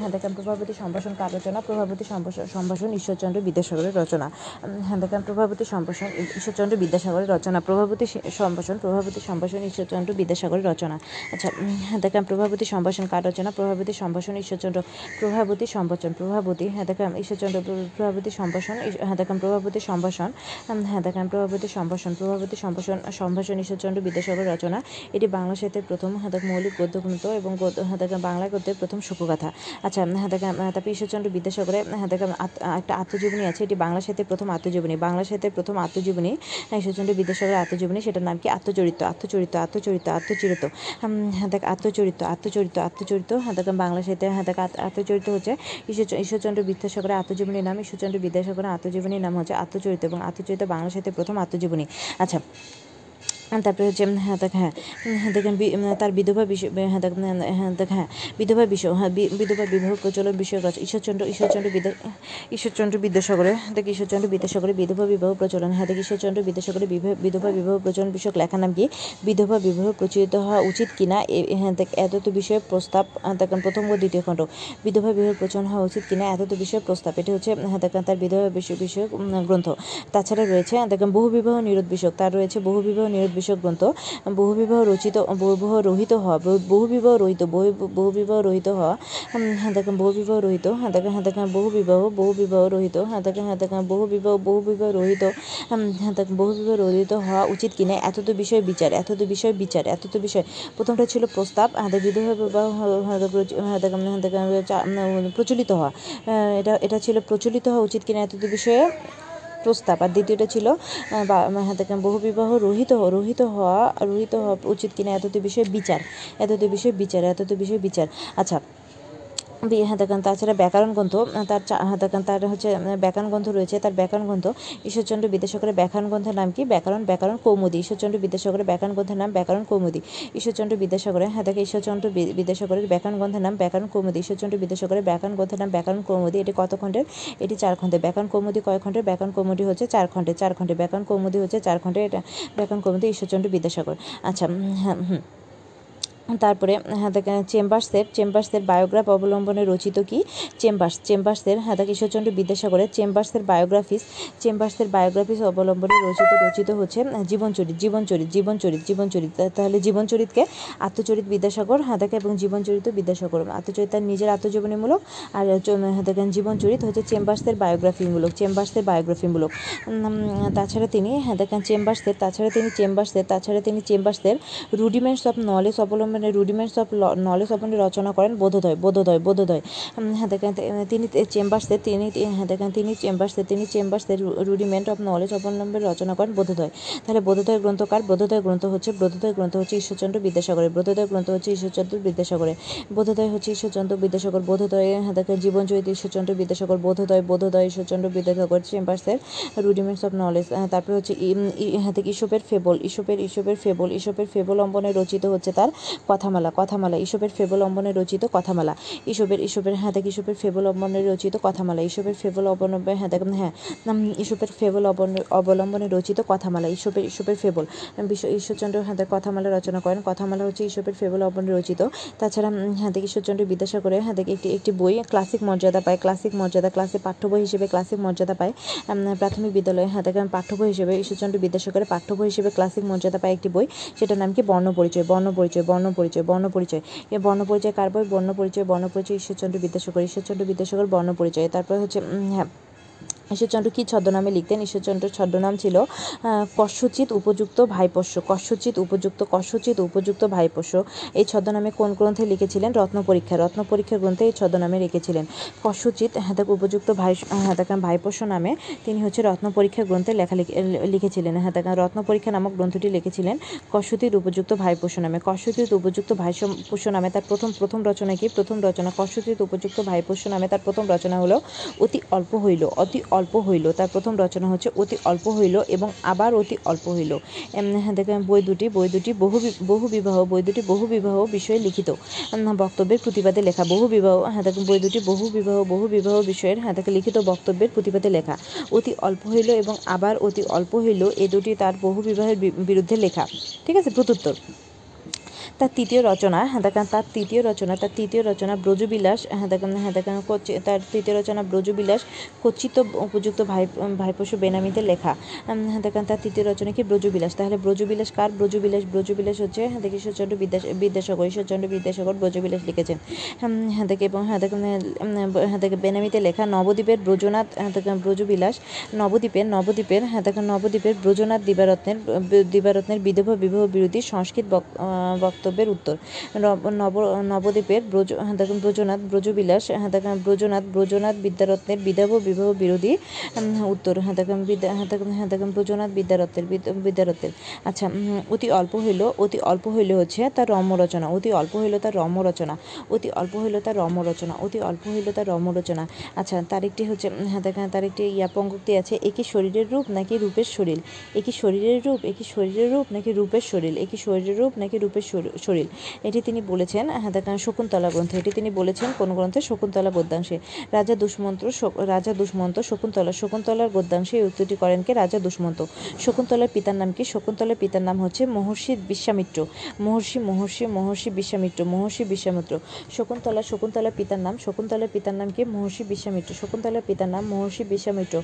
হ্যাঁ দেখেন প্রভাবতী সম্ভাষণ কার রচনা? প্রভাবতী সম্ভাষণ ঈশ্বরচন্দ্র বিদ্যাসাগরের রচনা। হ্যাঁ দেখেন প্রভাবতী সম্ভাষণ ঈশ্বরচন্দ্র বিদ্যাসাগরের রচনা। প্রভাবতী সম্ভাষণ প্রভাবতী সম্ভাষণ ঈশ্বরচন্দ্র বিদ্যাসাগরের রচনা। আচ্ছা হ্যাঁ দেখেন প্রভাবতী সম্ভাষণ কার রচনা প্রভাবতী সম্ভাষণ ঈশ্বরচন্দ্র প্রভাবতী সম্ভাষণ প্রভাবতী হ্যাঁ দেখেন ঈশ্বরচন্দ্র প্র- প্রভাবতী সম্ভাষণ হ্যাঁ দেখেন প্রভাবতী সম্ভাষণ হ্যাঁ দেখেন প্রভাবতী সম্ভাষণ প্রভাবতী সম্ভাষণ সম্ভাষণ ঈশ্বরচন্দ্র বিদ্যাসাগর রচনা এটি বাংলা সাহিত্যের প্রথম হ্যাঁ মৌলিক গদ্য গ্রন্থ এবং হ্যাঁ দেখেন বাংলা গদ্যের প্রথম শোকগাথা আচ্ছা হ্যাঁ দেখেন আহ, তারপর ঈশ্বরচন্দ্র বিদ্যাসাগরের হ্যাঁ আত- একটা আত্মজীবনী আছে এটি বাংলা সাহিত্যের প্রথম আত্মজীবনী। বাংলা সাহিত্যের প্রথম আত্মজীবনী হ্যাঁ, ঈশ্বরচন্দ্র বিদ্যাসাগরের আত্মজীবনী সেটার নাম কি? আত্মচরিত আত্মচরিত আত্মচরিত আত্মচরিত। হ্যাঁ দেখ আত্মচরিত আত্মচরিত। আত্মচরিত আত্মচরিত্র হাতে বাংলা সাহিত্যের হাতাকা আত্মচরিত্র আত- আত্মচরিত হচ্ছে ঈশ্বর ঈশ্বরচন্দ্র বিদ্যাসাগরের আত্মজীবনীর নাম, ঈশ্বরচন্দ্র বিদ্যাসাগরের আত্মজীবনীর নাম হচ্ছে আত্মচরিত্র এবং আত্মচরিত বাংলা সাহিত্যের প্রথম আত্মজীবনী। আচ্ছা তারপরে হচ্ছে হ্যাঁ দেখ হ্যাঁ হ্যাঁ দেখেন তার বিধবা বিষয় হ্যাঁ দেখ হ্যাঁ দেখ হ্যাঁ বিধবা বিষয় হ্যাঁ বিধবা বিবাহ প্রচলন বিষয়ক রচনা ঈশ্বরচন্দ্র ঈশ্বরচন্দ্র বিদ্যা ঈশ্বরচন্দ্র বিদ্যাসাগরে দেখ ঈশ্বরচন্দ্র বিদ্যাসাগরে বিধবা বিবাহ প্রচলন হ্যাঁ দেখ ঈশ্বরচন্দ্র বিদ্যাসাগরে বিধবা বিবাহ প্রচলন বিষয়ক লেখার নাম কি? বিধবা বিবাহ প্রচলিত হওয়া উচিত কিনা হ্যাঁ দেখ এত তো বিষয়ে প্রস্তাব আহ, দেখেন প্রথম ও দ্বিতীয় খণ্ড। বিধবা বিবাহ প্রচলন হওয়া উচিত কিনা? এত তো বিষয়ে প্রস্তাব। এটি হচ্ছে হ্যাঁ দেখেন তার বিধবা বিষয় বিষয়ক গ্রন্থ। তাছাড়া রয়েছে দেখেন বহু বিবাহ নিরোধ বিষয়ক। তার রয়েছে বহু বিবাহ নিরোধ বিষয়ক গ্রন্থ বহুবিবাহ রচিত বহুবিবাহ রহিত হওয়া বহু- বহুবিবাহ রহিত বহু বহুবিবাহ রহিত হওয়া হ্যাঁ দেখেন বহুবিবাহ রহিত হ্যাঁ দেখেন হ্যাঁ দেখেন বহুবিবাহ বহুবিবাহ রহিত হ্যাঁ দেখেন হ্যাঁ দেখেন বহুবিবাহ বহুবিবাহ রহিত হ্যাঁ দেখেন বহুবিবাহ রহিত হওয়া উচিত কিনা এত তো বিষয় বিচার এত তো বিষয় বিচার এত তো বিষয় প্রথমটা ছিল প্রস্তাব হ্যাঁ দেখ বিবাহ হ্যাঁ হ্যাঁ হ্যাঁ প্রচলিত হওয়া এটা এটা ছিল প্রচলিত হওয়া উচিত কিনা এত বিষয়ে প্রস্তাব। আর দ্বিতীয়টা ছিল বহুবিবাহ রহিত রহিত হওয়া রহিত হওয়া উচিত কিনা এত তো বিষয়ে বিচার এত তো বিষয়ে বিচার এত তো বিষয়ে বিচার। আচ্ছা দেখেন তাছাড়া ব্যাকরণ গ্রন্থ। তার দেখেন তার হচ্ছে ব্যাকরণ গ্রন্থ রয়েছে, তার ব্যাকরণ গ্রন্থ। ঈশ্বরচন্দ্র বিদ্যাসাগরের ব্যাকরণ গ্রন্থের নাম কি? ব্যাকরণ ব্যাকরণ কৌমুদী। ঈশ্বরচন্দ্র বিদ্যাসাগরের ব্যাকরণ গ্রন্থের নাম ব্যাকরণ কৌমুদী। ঈশ্বরচন্দ্র বিদ্যাসাগরের হ্যাঁ দেখে ঈশ্বরচন্দ্র বিদ্যাসাগরের ব্যাকরণ গ্রন্থের নাম ব্যাকরণ কৌমুদী। ঈশ্বরচন্দ্র বিদ্যাসাগরের ব্যাকরণ গ্রন্থের নাম ব্যাকরণ কৌমুদী। এটি কত খণ্ডের? এটি চার খণ্ডের। ব্যাকরণ কৌমুদী কয় খণ্ডের? ব্যাকরণ কৌমুদী হচ্ছে চার খণ্ডে চার খণ্ডে ব্যাকরণ কৌমুদী হচ্ছে চার খণ্ডে এটা ব্যাকরণ কৌমুদী ঈশ্বরচন্দ্র বিদ্যাসাগর। আচ্ছা হ্যাঁ হুম। তারপরে হ্যাঁ দেখেন চেম্বার্সের চেম্বার্সের বায়োগ্রাফ অবলম্বনে রচিত কি? চেম্বার্স চেম্বার্সের হ্যাঁ দেখে ঈশ্বরচন্দ্র বিদ্যাসাগরের চেম্বার্সের বায়োগ্রাফিস চেম্বার্সের বায়োগ্রাফিস অবলম্বনে রচিত রচিত হচ্ছে আহ, জীবনচরিত জীবনচরিত জীবনচরিত জীবনচরিত তাহলে জীবনচরিতকে আত্মচরিত বিদ্যাসাগর হ্যাঁ দেখে এবং জীবনচরিত বিদ্যাসাগর আত্মচরিত তার নিজের আত্মজীবনীমূলক আর হ্যাঁ দেখেন জীবনচরিত হচ্ছে চেম্বার্সের বায়োগ্রাফিমূলক চেম্বার্সের বায়োগ্রাফিমূলক। তাছাড়া তিনি হ্যাঁ দেখেন চেম্বার্সের তাছাড়া তিনি চেম্বার্সের তাছাড়া তিনি চেম্বার্সের রুডিমেন্টস অফ নলেজ অবলম্বনে রুডিমেন্টস অফ নলেজ অবলম্বনে রচনা করেন বোধোদয় বোধোদয় বোধোদয়। হ্যাঁ দেখেন তিনি চেম্বার্সের তিনি হ্যাঁ দেখেন, তিনি চেম্বার্সের তিনি চেম্বার্সের রুডিমেন্ট অফ নলেজ অবলম্বনে রচনা করেন বোধোদয়। তাহলে বোধোদয় গ্রন্থকার, বোধোদয় গ্রন্থ হচ্ছে, বোধোদয় গ্রন্থ হচ্ছে ঈশ্বরচন্দ্র বিদ্যাসাগরের, বোধোদয় গ্রন্থ হচ্ছে ঈশ্বরচন্দ্র বিদ্যাসাগরের বোধোদয় হচ্ছে ঈশ্বরচন্দ্র বিদ্যাসাগর, বোধোদয় হ্যাঁ দেখেন জীবনচরিত ঈশ্বরচন্দ্র বিদ্যাসাগর, বোধোদয় বোধোদয় ঈশ্বরচন্দ্র বিদ্যাসাগর চেম্বার্সের রুডিমেন্টস অফ নলেজ তারপরে হচ্ছে হ্যাঁ ফেবল ইসবের ইসবের ফেবল ইসবের ফেবল অম্বনে রচিত হচ্ছে তার কথামালা কথামালা ইসবের ফেবল অম্বনে রচিত কথামালা। ইসবের ইসবের হ্যাঁ দেখ ইসবের ফেবল অবলম্বনে রচিত কথামালা। ইসবের ফেবল অবলম্বনে হ্যাঁ দেখ হ্যাঁ ইসবের ফেবল অবলম্বনে- রচিত কথামালা। ইসবের ইসবের ফেবল। বিশ্ব ঈশ্বরচন্দ্র হ্যাঁ দেখ কথামালা রচনা করেন। কথামালা হচ্ছে ইসবের ফেবল অবলম্বনে রচিত। তাছাড়া হ্যাঁ দেখ ঈশ্বরচন্দ্র বিদ্যাসাগরের হ্যাঁ দেখ একটি একটি বই, ক্লাসিক মর্যাদা পায়। ক্লাসিক মর্যাদা, ক্লাসে পাঠ্য বই হিসেবে ক্লাসিক মর্যাদা পায়। প্রাথমিক বিদ্যালয়ে হ্যাঁ দেখেন পাঠ্য বই হিসেবে ঈশ্বরচন্দ্র বিদ্যাসাগরের পাঠ্য বই হিসেবে ক্লাসিক মর্যাদা পায় একটি বই। সেটার নাম কি? বর্ণ পরিচয়। বর্ণ পরিচয়, বর্ণ পরিচয়, বর্ণ পরিচয়। বর্ণপরিচয় বর্ণ পরিচয় কার বই? বর্ণ পরিচয় বর্ণ পরিচয় ঈশ্বরচন্দ্র বিদ্যাসাগর। ঈশ্বরচন্দ্র বিদ্যাসাগর বর্ণ পরিচয়। তারপর হচ্ছে হ্যাঁ ঈশ্বরচন্দ্র কী ছদ্মনামে লিখতেন? ঈশ্বরচন্দ্রের ছদ্মনাম ছিল আহ, কস্যচিৎ উপযুক্ত ভাইপোষ্য। কস্যচিৎ উপযুক্ত কস্যচিৎ উপযুক্ত ভাইপোষ্য। এই ছদ্মনামে কোন গ্রন্থে লিখেছিলেন? রত্ন পরীক্ষা। রত্ন পরীক্ষা গ্রন্থে এই ছদ্মনামে রেখেছিলেন কস্যচিৎ হাতাক উপযুক্ত ভাই হাতাক ভাইপোষ্য নামে তিনি হচ্ছে রত্ন পরীক্ষা গ্রন্থে লেখা লিখ- লিখেছিলেন। হাতাক রত্ন পরীক্ষা নামক গ্রন্থটি লিখেছিলেন কস্যতির উপযুক্ত ভাইপোষ্য নামে। কস্যতির উপযুক্ত ভাইপোষ্য নামে তার প্রথম প্রথম রচনা কি? প্রথম রচনা কস্যতির উপযুক্ত ভাইপোষ্য নামে তার প্রথম রচনা হলো অতি অল্প হইল। অতি অল্প হইল। তার প্রথম রচনা হচ্ছে অতি অল্প হইল এবং আবার অতি অল্প হইল। হ্যাঁ, দেখেন বই দুটি বই দুটি বহু বহু বিবাহ বই দুটি বহু বিবাহ বিষয়ে লিখিত। বক্তব্যের প্রতিবাদে লেখা বহু বিবাহ হ্যাঁ দেখেন বই দুটি বহু বিবাহ বহু বিবাহ বিষয়ের হ্যাঁ দেখেন লিখিত বক্তব্যের প্রতিবাদে লেখা। অতি অল্প হইল এবং আবার অতি অল্প হইল এ দুটি তার বহু বিবাহের বিরুদ্ধে লেখা। ঠিক আছে প্রত্যুত্তর। তার তৃতীয় রচনা হ্যাঁ দেখেন তার তৃতীয় রচনা তার তৃতীয় রচনা ব্রজবিলাস হ্যাঁ দেখেন হ্যাঁ দেখেন তার তৃতীয় রচনা ব্রজবিলাস কচিত উপযুক্ত ভাই ভাইপোষ বেনামিতে লেখা। হ্যাঁ দেখেন তার তৃতীয় রচনা কি ব্রজবিলাস? তাহলে ব্রজবিলাস কার? ব্রজবিলাস ব্রজবিলাস হচ্ছে হ্যাঁ দেখি ঈশ্বরচন্দ্র বিদ্যাস বিদ্যাসাগর ঈশ্বরচন্দ্র বিদ্যাসাগর ব্রজবিলাস লিখেছেন। হ্যাঁ দেখে এবং হ্যাঁ দেখেন হ্যাঁ দেখে বেনামিতে লেখা নবদ্বীপের ব্রজনাথ হ্যাঁ দেখেন ব্রজবিলাস নবদ্বীপের নবদ্বীপের হ্যাঁ দেখেন নবদ্বীপের ব্রজনাথ দিবারত্নের দিবারত্নের বিধবা বিবাহ বিরোধী সংস্কৃত বক- আহ, বক্তব্যের উত্তর। নব- নব, নবদ্বীপের ব্রজ, দেখেন, ব্রজনাথ, ব্রজবিলাস হ্যাঁ দেখেন, ব্রজনাথ ব্রজনাথ বিদ্যারত্নের বিধব বিবাহ বিরোধী উত্তর হ্যাঁ দেখেন বিদ্যা হ্যাঁ দেখেন হ্যাঁ দেখেন, ব্রজনাথ বিদ্যারত্নের বিদ- বিদ্যারত্নের। আচ্ছা অতি অল্প হইল, অতি অল্প হইল হচ্ছে তার রম্য রচনা, অতি অল্প হইল তার রম্য রচনা, অতি অল্প হইল তার রম্য রচনা, অতি অল্প হইল তার রম্য রচনা। আচ্ছা তার একটি হচ্ছে হ্যাঁ দেখেন, তার একটি ইয়া পঙ্ক্তি আছে, একই শরীরের রূপ নাকি রূপের শরীর? একই শরীরের রূপ, একই শরীরের রূপ নাকি রূপের শরীর? একই শরীরের রূপ নাকি রূপের শরীর। এটি তিনি বলেছেন হ্যাঁ দেখেন শকুন্তলা গ্রন্থে। এটি তিনি বলেছেন কোন গ্রন্থে শকুন্তলা গদ্যাংশে। রাজা দুষ্মন্ত রাজা দুষ্মন্ত শকুন্তলা শকুন্তলার গদ্যাংশে এই উক্তিটি করেন কে? রাজা দুষ্মন্ত। শকুন্তলার পিতার নাম কি? শকুন্তলার পিতার নাম হচ্ছে মহর্ষি বিশ্বামিত্র। মহর্ষি মহর্ষি মহর্ষি বিশ্বামিত্র মহর্ষি বিশ্বামিত্র। শকুন্তলা শকুন্তলার পিতার নাম শকুন্তলার পিতার নাম কি? মহর্ষি বিশ্বামিত্র। শকুন্তলার পিতার নাম মহর্ষি বিশ্বামিত্র।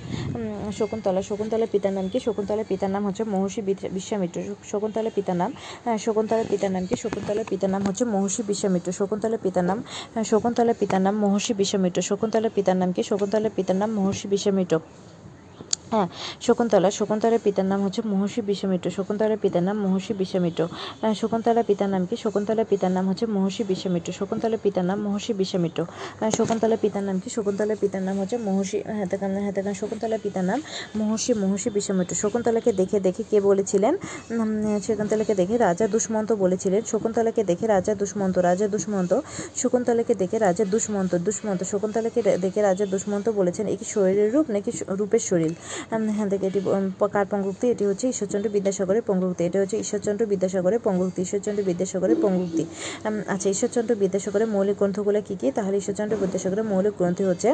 শকুন্তলা শকুন্তলার পিতার নাম কি? শকুন্তলার পিতার নাম হচ্ছে মহর্ষি বিশ্বামিত্র। শকুন্তলার পিতার নাম হ্যাঁ, শকুন্তলার পিতার নাম কি? শকুন্তলার পিতার নাম হচ্ছে মহর্ষি বিশ্বামিত্র শকুন্তলার পিতার নাম, শকুন্তলার পিতার নাম মহর্ষি বিশ্বামিত্র শকুন্তলার পিতার নাম কি? শকুন্তলার পিতার নাম মহর্ষি বিশ্বামিত্র হ্যাঁ শকুন্তলা শকুন্তলার পিতার নাম হচ্ছে মহর্ষি বিশ্বামিত্র শকুন্তলার পিতার নাম মহর্ষি বিশ্বামিত্র। আহ, শকুন্তলার পিতার নাম কি? শকুন্তলার পিতার নাম হচ্ছে মহর্ষি বিশ্বামিত্র শকুন্তলার পিতার নাম মহর্ষি বিশ্বামিত্র। আহ, শকুন্তলার পিতার নাম কি? শকুন্তলার পিতার নাম হচ্ছে মহর্ষি হাতাকান হাতাকান শকুন্তলার পিতার নাম মহর্ষি মহর্ষি বিশ্বামিত্র। শকুন্তলাকে দেখে দেখে কে বলেছিলেন? শকুন্তলাকে দেখে রাজা দুষ্মন্ত বলেছিলেন। শকুন্তলাকে দেখে রাজা দুষ্মন্ত রাজা দুষ্মন্ত। শকুন্তলাকে দেখে রাজা দুষ্মন্ত দুষ্মন্ত। শকুন্তলাকে দেখে রাজা দুষ্মন্ত বলেছেন এ কি শরীরের রূপ নাকি রূপের শরীর? হ্যাঁ দেখে এটি কার পঙ্গুক্তি? এটি হচ্ছে ঈশ্বরচন্দ্র বিদ্যাসাগরের পঙ্গুক্তি। এটি হচ্ছে ঈশ্বরচন্দ্র বিদ্যাসাগরের পঙ্গুক্তি। ঈশ্বরচন্দ্র বিদ্যাসাগরের পঙ্গুক্তি। আচ্ছা ঈশ্বরচন্দ্র বিদ্যাসাগরের মৌলিক গ্রন্থগুলো কী কী? তাহলে ঈশ্বরচন্দ্র বিদ্যাসাগরের মৌলিক গ্রন্থ হচ্ছে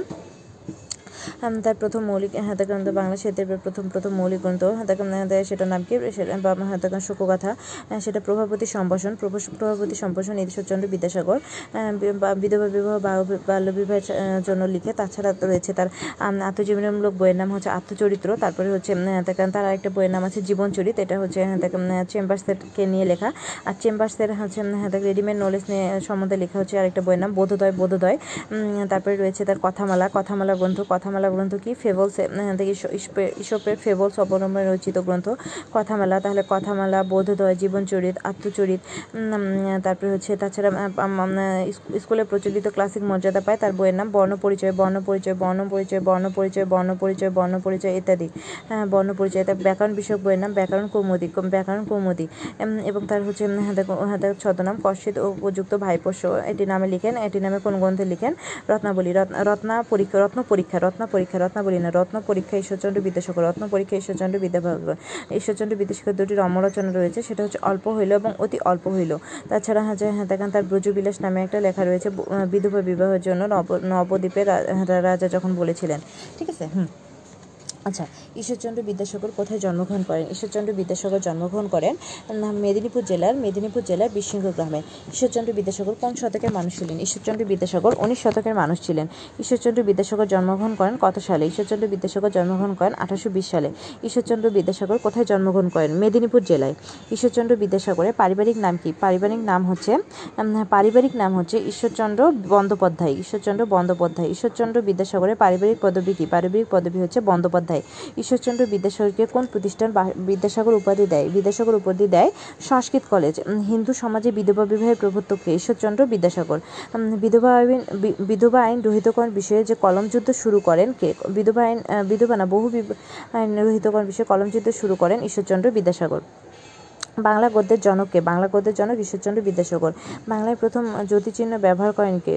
তার প্রথম মৌলিক হাতে গ্রন্থ বাংলা সাহিত্যের প্রথম প্রথম মৌলিক গ্রন্থ হাতে সেটার নাম কি? সেটা বা শোকগাথা সেটা প্রভাবতী সম্ভাষণ প্রভ- প্রভাবতী সম্ভাষণ ঈশ্বরচন্দ্র বিদ্যাসাগর বিধবা বিবাহ, বা- বাল্য বিবাহের জন্য লিখে, তাছাড়া রয়েছে তার আত্মজীবনীমূলক বইয়ের নাম হচ্ছে আত্মচরিত্র, তারপরে হচ্ছে তার আরেকটা বইয়ের নাম আছে জীবনচরিত, এটা হচ্ছে চেম্বার্সেরকে নিয়ে লেখা, আর চেম্বার্সের হচ্ছে রেডিমেড নলেজ নিয়ে সম্বন্ধে লেখা হচ্ছে আরেকটা বইয়ের নাম, বোধোদয় বোধোদয় তারপরে রয়েছে তার কথামালা কথামালা গ্রন্থ, কথামালা গ্রন্থ কি? ফেবলস থেকে ইসপের ফেবলস অবলম্বনে রচিত গ্রন্থ। কথামালা তাহলে কথামালা বোধোদয় জীবনচরিত আত্মচরিত তারপরে হচ্ছে তাছাড়া স্কুলে প্রচলিত ক্লাসিক মর্যাদা পায় তার বইয়ের নাম বর্ণ পরিচয় বর্ণ পরিচয় বর্ণ পরিচয় বর্ণ পরিচয় বর্ণ পরিচয় বর্ণ পরিচয় ইত্যাদি। হ্যাঁ, বর্ণ পরিচয় তার ব্যাকরণ বিষয়ক বইয়ের নাম ব্যাকরণ কৌমুদি ব্যাকরণ কৌমুদি। এবং তার হচ্ছে হাতে হাতে ছদ্মনাম কর্ষিত ও উপযুক্ত ভাইপোষ্য। এটি নামে লিখেন এটি নামে কোন গ্রন্থে লিখেন? রত্নাবলী রত্ন রত্না পরীক্ষা রত্ন পরীক্ষা রত্ন পরীক্ষা রত্নাবলী না রত্ন পরীক্ষা, ঈশ্বরচন্দ্র বিদ্যাসাগর, রত্ন পরীক্ষা, ঈশ্বরচন্দ্র বিদ্যাসাগর। ঈশ্বরচন্দ্র বিদ্যাসাগর দুটি রমরচনা রয়েছে, সেটা হচ্ছে অল্প হইল এবং অতি অল্প হইল। তাছাড়া হাজার হ্যাঁ দেখেন তার ব্রজবিলাস নামে একটা লেখা রয়েছে বিধবা বিবাহের জন্য নব, নবদ্বীপের রাজা যখন বলেছিলেন। ঠিক আছে? হুম। আচ্ছা ঈশ্বরচন্দ্র বিদ্যাসাগর কোথায় জন্মগ্রহণ করেন? ঈশ্বরচন্দ্র বিদ্যাসাগর জন্মগ্রহণ করেন মেদিনীপুর জেলার মেদিনীপুর জেলার বিশৃঙ্গ গ্রামে। ঈশ্বরচন্দ্র বিদ্যাসাগর কোন শতকের মানুষ ছিলেন? ঈশ্বরচন্দ্র বিদ্যাসাগর উনিশ শতকের মানুষ ছিলেন। ঈশ্বরচন্দ্র বিদ্যাসাগর জন্মগ্রহণ করেন কত সালে ঈশ্বরচন্দ্র বিদ্যাসাগর জন্মগ্রহণ করেন আঠারোশো বিশ সালে। ঈশ্বরচন্দ্র বিদ্যাসাগর কোথায় জন্মগ্রহণ করেন? মেদিনীপুর জেলায়। ঈশ্বরচন্দ্র বিদ্যাসাগরের পারিবারিক নাম কি? পারিবারিক নাম হচ্ছে পারিবারিক নাম হচ্ছে ঈশ্বরচন্দ্র বন্দ্যোপাধ্যায়। ঈশ্বরচন্দ্র বন্দ্যোপাধ্যায়। ঈশ্বরচন্দ্র বিদ্যাসাগরের পারিবারিক পদবী কি? পারিবারিক পদবী হচ্ছে বন্দ্যোপাধ্যায়। ঈশ্বরচন্দ্র বিদ্যাসাগরকে কোন প্রতিষ্ঠান বিদ্যাসাগর উপাধি দেয়? বিদ্যাসাগর উপাধি দেয় সংস্কৃত কলেজ। হিন্দু সমাজে বিধবা বিবাহের প্রবর্তককে ঈশ্বরচন্দ্র বিদ্যাসাগর। বিধবা আইন বিধবা আইন রহিতকরণ বিষয়ে যে কলম যুদ্ধ শুরু করেন কে? বিধবা আইন বিধবা না, বহু আইন রহিতকরণ বিষয়ে কলমযুদ্ধ শুরু করেন ঈশ্বরচন্দ্র বিদ্যাসাগর। বাংলা গদ্যের জনককে, বাংলা গদ্যের জনক ঈশ্বরচন্দ্র বিদ্যাসাগর। বাংলায় প্রথম জ্যোতিচিহ্ন ব্যবহার করেন কে?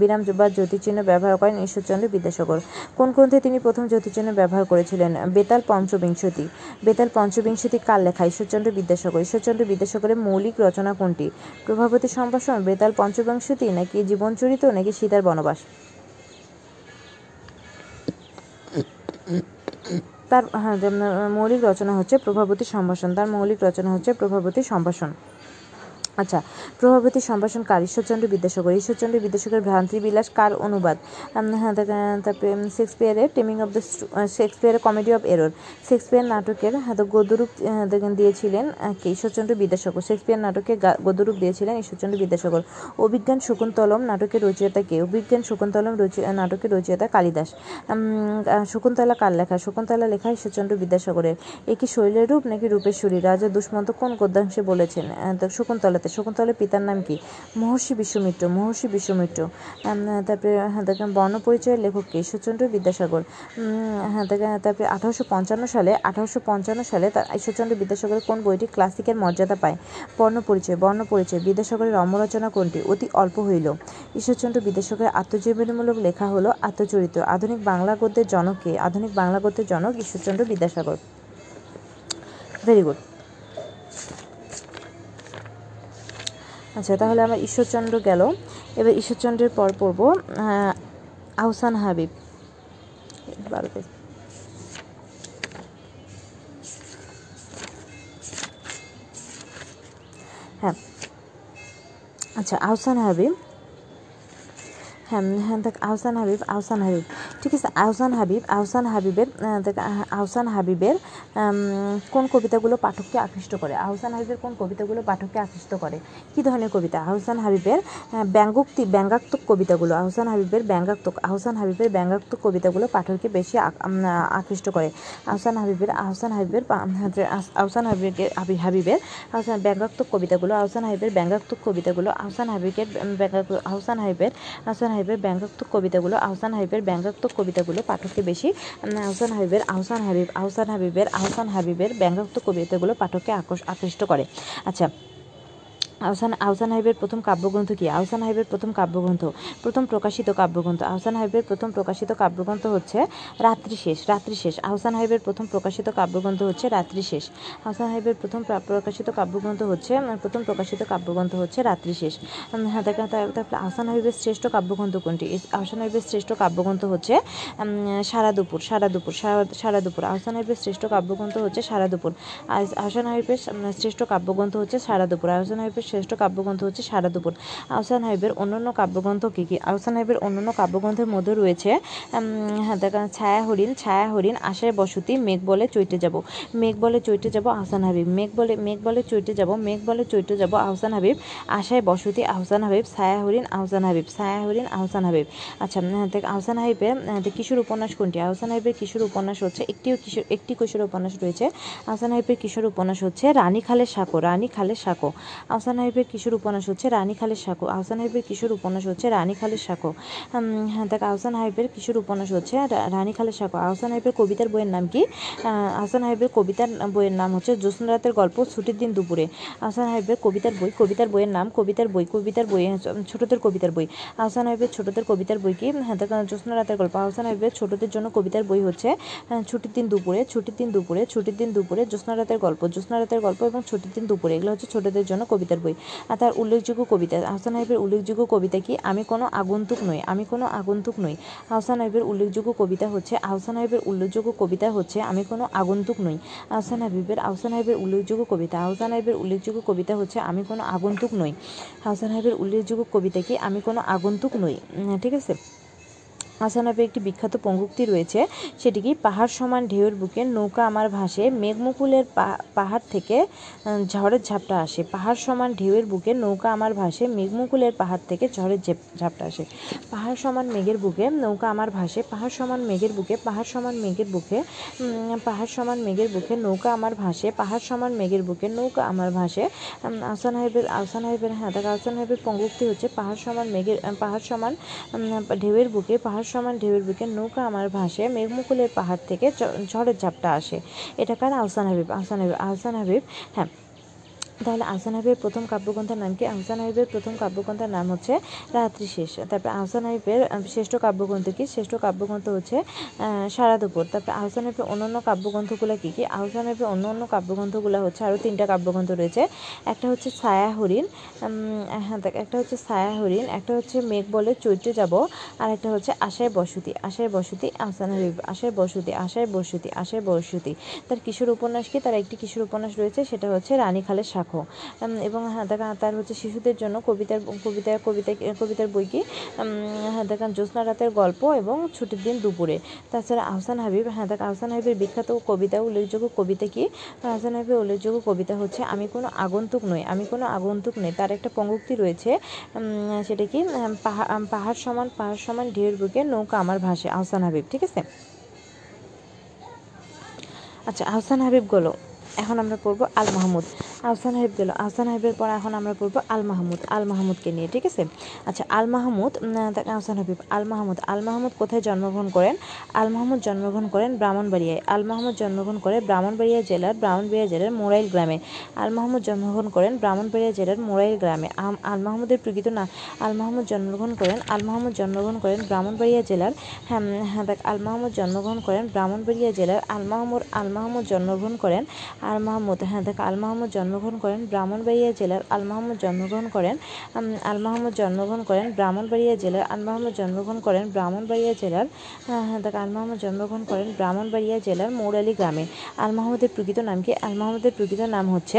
বিরাম বা জ্যোতিচিহ্ন ব্যবহার করেন ঈশ্বরচন্দ্র বিদ্যাসাগর। কোন গ্রন্থে তিনি প্রথম জ্যোতিচিহ্ন ব্যবহার করেছিলেন? বেতাল পঞ্চবিংশতি। বেতাল পঞ্চবিংশতি কার লেখা? ঈশ্বরচন্দ্র বিদ্যাসাগর। ঈশ্বরচন্দ্র বিদ্যাসাগরের মৌলিক রচনা কোনটি? প্রভাবতী সম্ভাষণ, বেতাল পঞ্চবিংশতি নাকি জীবনচরিত নাকি সীতার বনবাস? তার হ্যাঁ মৌলিক রচনা হচ্ছে প্রভাবতী সম্ভাষণ তার মৌলিক রচনা হচ্ছে প্রভাবতী সম্ভাষণ। আচ্ছা প্রভাবতী সম্ভাষণ কার? ঈশ্বরচন্দ্র বিদ্যাসাগর। ঈশ্বরচন্দ্র বিদ্যাসাগর ভ্রান্তিবিলাস কার অনুবাদ? তারপরে- শেক্সপিয়ারের টেমিং অফ দ্য শেক্সপিয়ারের কমেডি অফ এরর শেক্সপিয়ার নাটকের হ্যাঁ গদ্যরূপ দেখেন দিয়েছিলেন কে? ঈশ্বরচন্দ্র বিদ্যাসাগর। শেক্সপিয়ার নাটকে গা- গদ্যরূপ দিয়েছিলেন ঈশ্বরচন্দ্র বিদ্যাসাগর। অভিজ্ঞান শকুন্তলম নাটকের রচয়িতা কে? অভিজ্ঞান শকুন্তলম নাটকের রচয়িতা কালিদাস। শকুন্তলা কার লেখা? শকুন্তলা লেখা ঈশ্বরচন্দ্র বিদ্যাসাগরের। এ কি শৈলের রূপ নাকি রূপেশ্বরী রাজা দুষ্মন্ত কোন গদ্যাংশে বলেছেন? আহ, তো শকুন্তলের পিতার নাম কি? মহর্ষি বিশ্বমিত্র মহর্ষি বিশ্বমিত্র। তারপরে হ্যাঁ দেখেন বর্ণপরিচয়ের লেখক কে? ঈশ্বরচন্দ্র বিদ্যাসাগর। হ্যাঁ দেখেন তারপরে আঠারোশো পঞ্চান্ন সালে, আঠারোশো পঞ্চান্ন সালে তার ঈশ্বরচন্দ্র বিদ্যাসাগরের কোন বইটি ক্লাসিকের মর্যাদা পায়? বর্ণপরিচয় বর্ণপরিচয়, বিদ্যাসাগরের রম্যরচনা কোনটি? অতি অল্প হইল। ঈশ্বরচন্দ্র বিদ্যাসাগরের আত্মজীবনীমূলক লেখা হলো আত্মচরিত্র আধুনিক বাংলা গদ্যের জনক কে? আধুনিক বাংলা গদ্যের জনক ঈশ্বরচন্দ্র বিদ্যাসাগর। ভেরি গুড আচ্ছা তাহলে আমার ঈশ্বরচন্দ্র গেল। এবার ঈশ্বরচন্দ্রের পর পড়ব আহ, আহসান হাবিব। হ্যাঁ। আচ্ছা আহসান হাবিব হ্যাঁ হ্যাঁ দেখ, আহসান হাবিব আহসান হাবিব। ঠিক আছে, আহসান হাবিব, আহসান হাবিবের দেখ আহসান হাবিবের কোন কবিতাগুলো পাঠককে আকৃষ্ট করে? আহসান হাবিবের কোন কবিতাগুলো পাঠককে আকৃষ্ট করে? কী ধরনের কবিতা? আহসান হাবিবের ব্যঙ্গোক্তি, ব্যঙ্গাত্মক কবিতাগুলো, আহসান হাবিবের ব্যঙ্গাত্মক, আহসান হাবিবের ব্যঙ্গাত্মক কবিতাগুলো পাঠককে বেশি আকৃষ্ট করে। আহসান হাবিবের আহসান হাবিবের আহসান হাবিবের হাবি- হাবিবের, আহসান, ব্যঙ্গাত্মক কবিতাগুলো, আহসান হাবিবের ব্যঙ্গাত্মক কবিতাগুলো, আহসান হাবিবের ব্যঙ্গাত্মক, আহসান হাবিবের, আহসান হাবিবের ব্যঙ্গাত্মক কবিতাগুলো, আহসান হাবিবের ব্যঙ্গাত্মক কবিতাগুলো পাঠককে বেশি আহসান হাবিবের আহসান হাবিব, আহসান হাবিবের আহসান হাবিবের ব্যঙ্গাত্মক কবিতাগুলো পাঠককে আকৃষ্ট করে। আচ্ছা আহসান আহসান হাবিবের প্রথম কাব্যগ্রন্থ কি? আহসান হাবিবের প্রথম কাব্যগ্রন্থ। প্রথম প্রকাশিত কাব্যগ্রন্থ। আহসান হাবিবের প্রথম প্রকাশিত কাব্যগ্রন্থ হচ্ছে রাত্রি শেষ রাত্রি শেষ। আহসান হাবিবের প্রথম প্রকাশিত কাব্যগ্রন্থ হচ্ছে রাত্রি শেষ। আহসান হাবিবের প্রথম প্রকাশিত কাব্যগ্রন্থ হচ্ছে প্রথম প্রকাশিত কাব্যগ্রন্থ হচ্ছে রাত্রি শেষ। উম, হ্যাঁ আহসান হাবিবের শ্রেষ্ঠ কাব্যগ্রন্থ কোনটি? আহসান হাবিবের শ্রেষ্ঠ কাব্যগ্রন্থ হচ্ছে সারা দুপুর সারা দুপুর সারা দুপুর। আহসান হাবিবের শ্রেষ্ঠ কাব্যগ্রন্থ হচ্ছে সারা দুপুর। আহ- আহসান হাবিবের শ্রেষ্ঠ কাব্যগ্রন্থ হচ্ছে সারা দুপুর। আহসান হাবিবের শ্রেষ্ঠ কাব্যগ্রন্থ হচ্ছে সারা দুপুর। আহসান হাবিবের অন্যান্য কাব্যগ্রন্থ কী কী? আহসান হাবিবের অন্যান্য কাব্যগ্রন্থের মধ্যে রয়েছে হ্যাঁ ছায়া হরিণ ছায়া হরিণ আশায় বসতি মেঘ বলে চৈটে যাব। মেঘ বলে চৈটে যাব আহসান হাবিব। মেঘ বলে মেঘ বলে চৈটে যাব মেঘ বলে চৈটে যাব আহসান হাবিব। আশায় বসতি আহসান হাবিব। ছায়া হরিণ আহসান হাবিব। ছায়া হরিণ আহসান হাবিব। আচ্ছা উম, দেখ আহসান হাবিবের কিশোর উপন্যাস কোনটি? আহসান হাবিবের কিশোর উপন্যাস হচ্ছে একটিও কিশোর একটি কিশোর উপন্যাস রয়েছে। আহসান হাবিবের কিশোর উপন্যাস হচ্ছে রানী খালের সাঁকো রানী খালের সাঁকো। আহসান হাবিবের কিশোর উপন্যাস হচ্ছে রানী খালের সাঁকো। আহসান হাবিবের কিশোর উপন্যাস হচ্ছে রানী খালের সাঁকো। হ্যাঁ দেখ আহসান হাবিবের কিশোর উপন্যাস হচ্ছে রানী খালের সাঁকো। আহসান হাবিবের কবিতার বইয়ের নাম কি? আহসান হাবিবের কবিতার বইয়ের নাম হচ্ছে জ্যোৎস্না রাতের গল্প ছুটির দিন দুপুরে। আহসান হাবিবের কবিতার বই কবিতার বইয়ের নাম কবিতার বই কবিতার বই আহ, ছোটদের কবিতার বই। আহসান হাবিবের ছোটদের কবিতার বই কি? হ্যাঁ দেখ জ্যোৎস্না রাতের গল্প। আহসান হাবিবের ছোটদের জন্য কবিতার বই হচ্ছে ছুটির দিন দুপুরে ছুটির দিন দুপুরে ছুটির দিন দুপুরে জ্যোৎস্না রাতের গল্প। জ্যোৎস্না রাতের গল্প এবং ছুটির দিন দুপুরে এগুলো হচ্ছে ছোটদের জন্য কবিতার বই। আর তার উল্লেখযোগ্য কবিতা আহসান হাবিবের উল্লেখযোগ্য কবিতা কি? আমি কোনো আগন্তুক নই, আমি কোনো আগন্তুক নই। আহসান হাবিবের উল্লেখযোগ্য কবিতা হচ্ছে আহসান হাবিবের উল্লেখযোগ্য কবিতা হচ্ছে, আমি কোনো আগন্তুক নই। আহসান হাবিবের আহসান হাবিবের উল্লেখযোগ্য কবিতা আহসান হাবিবের উল্লেখযোগ্য কবিতা হচ্ছে, আমি কোনো আগন্তুক নই। আহসান হাবিবের উল্লেখযোগ্য কবিতা কি? আমি কোনো আগন্তুক নই। ঠিক আছে? হাবিবের একটি বিখ্যাত পঙ্গুক্তি রয়েছে। সেটি কি পাহাড় সমান ঢেউয়ের বুকে নৌকা আমার ভাসে মেঘমুকুলের পাহাড় থেকে ঝড়ের ঝাপটা আসে। পাহাড় সমান ঢেউয়ের বুকে নৌকা আমার ভাসে মেঘমুকুলের পাহাড় থেকে ঝড়ের ঝেপ- ঝাপটা আসে। পাহাড় সমান মেঘের বুকে নৌকা আমার ভাসে পাহাড় সমান মেঘের বুকে পাহাড় সমান মেঘের বুকে পাহাড় সমান মেঘের বুকে নৌকা আমার ভাসে পাহাড় সমান মেঘের বুকে নৌকা আমার ভাসে। উম, আহসান হাবিবের আহসান হাবিবের হ্যাঁ দেখ আহসান হাবিবের পঙ্গুক্তি হচ্ছে পাহাড় সমান মেঘের পাহাড় সমান ঢেউয়ের বুকে পাহাড় সমান ঢেউয়ের বুকে নৌকা আমার ভাসে, মেঘমুকুলের পাহাড় থেকে ঝড়ের ঝাপটা আসে। এটা কার? আহসান হাবিব আহসান হাবিব আহসান হাবিব। হ্যাঁ তাহলে আহসান হাবিবের প্রথম কাব্যগ্রন্থের নাম কি? আহসান হাবিবের প্রথম কাব্যগ্রন্থের নাম হচ্ছে রাত্রি শেষ। তারপরে আহসান হাবিবের শ্রেষ্ঠ কাব্যগ্রন্থ কি? শ্রেষ্ঠ কাব্যগ্রন্থ হচ্ছে সারা দুপুর তারপরে আহসান হাবিবের অন্যান্য কাব্যগ্রন্থগুলো কী কী? আহসান হাবিবের অন্য অন্য কাব্যগ্রন্থগুলো হচ্ছে আরও তিনটা কাব্যগ্রন্থ রয়েছে। একটা হচ্ছে ছায়া হরিণ হ্যাঁ একটা হচ্ছে ছায়া হরিণ, একটা হচ্ছে মেঘ বলে চৈত্রে যাব, আর একটা হচ্ছে আশায় বসতি। আশায় বসতি আহসান হাবিব আশায় বসতি আশায় বসতি আশায় বসতি। তার কিশোর উপন্যাস কি? তার একটি কিশোর উপন্যাস রয়েছে, সেটা হচ্ছে রানীখালের শাখো। উম, এবং হ্যাঁ দেখা তার হচ্ছে শিশুদের জন্য কবিতার কবিতার কবিতা কবিতার বই কি? হ্যাঁ দেখা জ্যোৎস্না রাতের গল্প এবং ছুটির দিন দুপুরে। তাছাড়া আহসান হাবিব হ্যাঁ দেখা আহসান হাবিবের বিখ্যাত কবিতা উল্লেখযোগ্য কবিতা কি? আহসান হাবিবের উল্লেখযোগ্য কবিতা হচ্ছে আমি কোনো আগন্তুক নই আমি কোনো আগন্তুক নই। তার একটা পঙ্গুক্তি রয়েছে সেটা কি? পাহাড় পাহাড় সমান পাহাড় সমান ঢেউয়ের বুকে নৌকা আমার ভাসে। আহসান হাবিব ঠিক আছে? আচ্ছা আহসান হাবিব গেলো এখন আমরা পড়ব আল মাহমুদ আহসান হাবিব গেল আহসান হাবিবের পর এখন আমরা পড়ব আল মাহমুদ আল মাহমুদকে নিয়ে, ঠিক আছে? আচ্ছা আল মাহমুদ আহসান হাবিব। আল মাহমুদ আল মাহমুদ কোথায় জন্মগ্রহণ করেন? আল মাহমুদ জন্মগ্রহণ করেন ব্রাহ্মণবাড়িয়ায়। আল মাহমুদ জন্মগ্রহণ করে ব্রাহ্মণবাড়িয়া জেলার ব্রাহ্মণবাড়িয়া জেলার মোরাইল গ্রামে। আল মাহমুদ জন্মগ্রহণ করেন ব্রাহ্মণবাড়িয়া জেলার মোরাইল গ্রামে। আল মাহমুদের প্রকৃত না আল মাহমুদ জন্মগ্রহণ করেন আল মাহমুদ জন্মগ্রহণ করেন ব্রাহ্মণবাড়িয়া জেলার হ্যাঁ হ্যাঁ আল মাহমুদ জন্মগ্রহণ করেন ব্রাহ্মণবাড়িয়া জেলার আল মাহমুদ আল মাহমুদ জন্মগ্রহণ করেন আল মাহমুদ হ্যাঁ দেখ আল মাহমুদ জন্মগ্রহণ করেন ব্রাহ্মণবাড়িয়া জেলার আল মাহমুদ জন্মগ্রহণ করেন আল মাহমুদ জন্মগ্রহণ করেন ব্রাহ্মণবাড়িয়া জেলার আল মাহমুদ জন্মগ্রহণ করেন ব্রাহ্মণবাড়িয়া জেলার হ্যাঁ, হ্যাঁ, দেখ, আল মাহমুদ জন্মগ্রহণ করেন ব্রাহ্মণবাড়িয়া জেলার মৌরালী গ্রামে। আল মাহমুদের প্রকৃত নাম কি? আল মাহমুদের প্রকৃত নাম হচ্ছে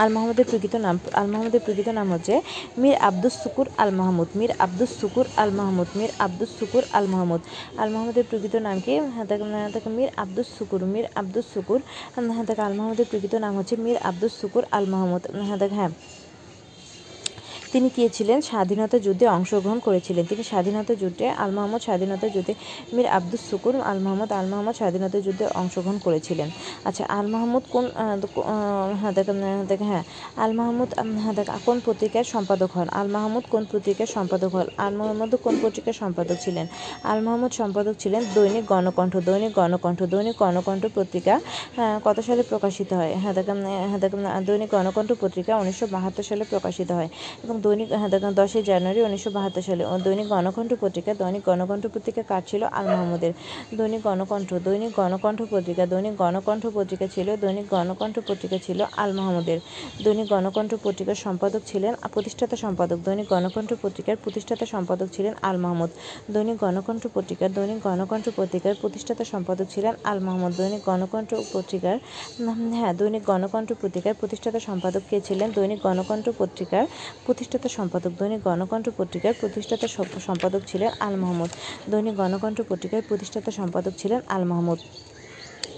আল মাহমুদের প্রকৃত নাম আল মাহমুদের প্রকৃত নাম হচ্ছে মীর আব্দুস সুকুর আল মাহমুদ মীর আব্দুস সুকুর আল মাহমুদ মীর আব্দুস সুকুর আল মাহমুদ আল মাহমুদের প্রকৃত নাম কি? তাকে হ্যাঁ, দেখ, মীর আব্দুস সুকুর মীর আব্দুস সুকুর হ্যাঁ দেখ আল মাহমুদের প্রকৃত নাম হচ্ছে মীর আব্দুস সুকুর আল মাহমুদ হ্যাঁ হ্যাঁ। তিনি কে ছিলেন? স্বাধীনতা যুদ্ধে অংশগ্রহণ করেছিলেন। তিনি স্বাধীনতা যুদ্ধে আল মোহাম্মদ স্বাধীনতা যুদ্ধে মীর আব্দুস সুকুর আল মোহাম্মদ আল মোহাম্মদ স্বাধীনতা যুদ্ধে অংশগ্রহণ করেছিলেন। আচ্ছা আল মাহমুদ কোন হ্যাঁ দেখ হ্যাঁ আল মাহমুদ হ্যাঁ কোন পত্রিকার সম্পাদক হন? আল মাহমুদ কোন পত্রিকার সম্পাদক হন? আল মোহাম্মদ কোন পত্রিকার সম্পাদক ছিলেন? আল মাহমুদ সম্পাদক ছিলেন দৈনিক গণকণ্ঠ দৈনিক গণকণ্ঠ দৈনিক গণকণ্ঠ পত্রিকা কত সালে প্রকাশিত হয়? হ্যাঁ হ্যাঁ দৈনিক গণকণ্ঠ পত্রিকা উনিশশো বাহাত্তর সালে প্রকাশিত হয়। এবং দৈনিক হ্যাঁ দশই জানুয়ারি উনিশশো বাহাত্তর সালে দৈনিক গণকণ্ঠ পত্রিকা দৈনিক গণকণ্ঠ পত্রিকা কার ছিল আল মাহমুদের দৈনিক গণকণ্ঠ দৈনিক গণকণ্ঠ পত্রিকা দৈনিক গণকণ্ঠ পত্রিকা ছিল দৈনিক গণকণ্ঠ পত্রিকা ছিল আল মাহমুদের দৈনিক গণকণ্ঠ পত্রিকার সম্পাদক ছিলেন প্রতিষ্ঠাতা সম্পাদক দৈনিক গণকণ্ঠ পত্রিকার প্রতিষ্ঠাতা সম্পাদক ছিলেন আল মাহমুদ দৈনিক গণকণ্ঠ পত্রিকার দৈনিক গণকণ্ঠ পত্রিকার প্রতিষ্ঠাতা সম্পাদক ছিলেন আল মাহমুদ দৈনিক গণকণ্ঠ পত্রিকার হ্যাঁ দৈনিক গণকণ্ঠ পত্রিকার প্রতিষ্ঠাতা সম্পাদক কে ছিলেন দৈনিক গণকণ্ঠ পত্রিকার প্রতিষ্ঠাতা সম্পাদক, দৈনিক গণকণ্ঠ পত্রিকার প্রতিষ্ঠাতা সম- সম্পাদক ছিলেন আল মাহমুদ। দৈনিক গণকণ্ঠ পত্রিকার প্রতিষ্ঠাতা সম্পাদক ছিলেন আল মাহমুদ।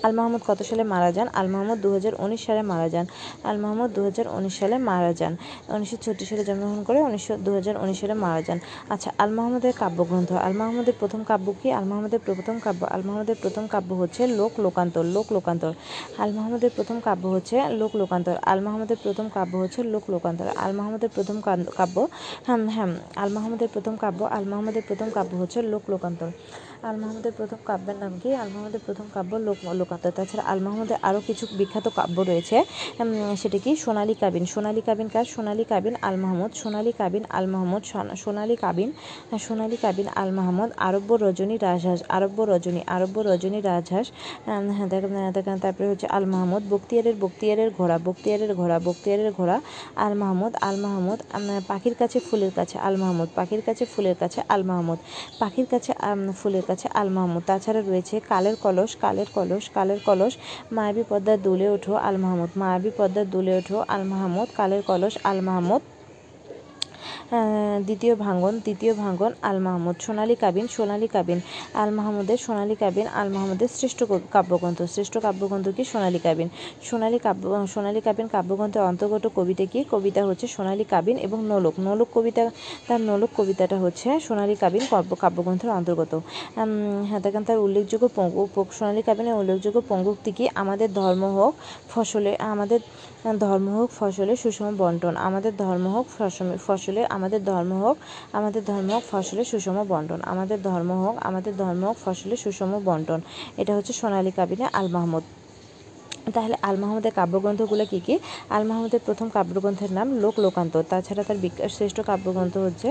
আল মাহমুদ কত সালে মারা যান আল মাহমুদ দু হাজার উনিশ সালে মারা যান আল মাহমুদ দু হাজার উনিশ সালে মারা যান উনিশশো ছত্রিশ সালে জন্মগ্রহণ করে উনিশশো দু সালে মারা যান আচ্ছা আল মাহমুদের কাব্যগ্রন্থ আল মাহমুদের প্রথম কাব্য কি আল মাহমুদের প্রথম কাব্য আল মাহমুদের প্রথম কাব্য হচ্ছে লোক লোকান্তর লোক লোকান্তর আল মাহমুদের প্রথম কাব্য হচ্ছে লোক লোকান্তর আল মাহমুদের প্রথম কাব্য হচ্ছে লোক লোকান্তর আল মাহমুদের প্রথম কাব্য হ্যাঁ হ্যাঁ আল মাহমুদের প্রথম কাব্য আল মাহমুদের প্রথম কাব্য হচ্ছে লোক লোকান্তর আল মাহমুদের প্রথম কাব্যের নাম কি আল মাহমুদের প্রথম কাব্য লোক লোকান্তর তাছাড়া আল মাহমুদের আরও কিছু বিখ্যাত কাব্য রয়েছে সেটা কি? সোনালী কাবিন। সোনালী কাবিন কার? সোনালী কাবিন আল মাহমুদ। সোনালী কাবিন আল মাহমুদ সোনা- সোনালী কাবিন হ্যাঁ, সোনালী কাবিন আল মাহমুদ আরব্য রজনী রাজহাঁস। আরব্য রজনী আরব্য রজনী রাজহাঁস হ্যাঁ দেখেন দেখেন তারপরে হচ্ছে আল মাহমুদ বক্তিয়ারের বক্তিয়ারের ঘোড়া বক্তিয়ারের ঘোড়া বক্তিয়ারের ঘোড়া আল মাহমুদ আল মাহমুদ পাখির কাছে ফুলের কাছে আল মাহমুদ পাখির কাছে ফুলের কাছে আল মাহমুদ পাখির কাছে ফুলের কাছে আল মাহমুদ। তাছাড়া রয়েছে কালের কলস কালের কলস কালের কলস, মায়াবী পদ্মার দুলে ওঠো আল মাহমুদ, মায়াবী পদ্মার দুলে ওঠো আল মাহমুদ, কালের কলস আল মাহমুদ। দ্বিতীয় ভাঙ্গন, তৃতীয় ভাঙ্গন, আল মাহমুদ, সোনালী কাবিন সোনালী কাবিন। আল মাহমুদের সোনালী কাবিন, আল মাহমুদের শ্রেষ্ঠ কাব্যগ্রন্থ। শ্রেষ্ঠ কাব্যগ্রন্থ কি? সোনালী কাবিন। সোনালী কাব্য, সোনালী কাবিন কাব্যগ্রন্থের অন্তর্গত কবিতা কি? কবিতা হচ্ছে সোনালী কাবিন এবং নোলক। নোলক কবিতা, তার নোলক কবিতাটা হচ্ছে সোনালী কাবিন কাব্য, কাব্যগ্রন্থের অন্তর্গত। হ্যাঁ দেখেন তার উল্লেখযোগ্য পঙ্গু সোনালী কাবিনের উল্লেখযোগ্য পঙ্গুক্তি কি? আমাদের ধর্ম হোক, ফসলে, আমাদের ধর্ম হোক, ফসলের সুষম বন্টন। আমাদের ধর্ম হোক ফসল- ফসলের আমাদের ধর্ম হোক, আমাদের ধর্ম হোক, ফসলের সুষম বন্টন। আমাদের ধর্ম হোক, আমাদের ধর্ম হোক, ফসলের সুষম বন্টন। এটা হচ্ছে সোনালী কাবিনে আল মাহমুদ। তাহলে আল মাহমুদের কাব্যগ্রন্থগুলো কী কী? আল মাহমুদের প্রথম কাব্যগ্রন্থের নাম লোক লোকান্ত তাছাড়া তার শ্রেষ্ঠ কাব্যগ্রন্থ হচ্ছে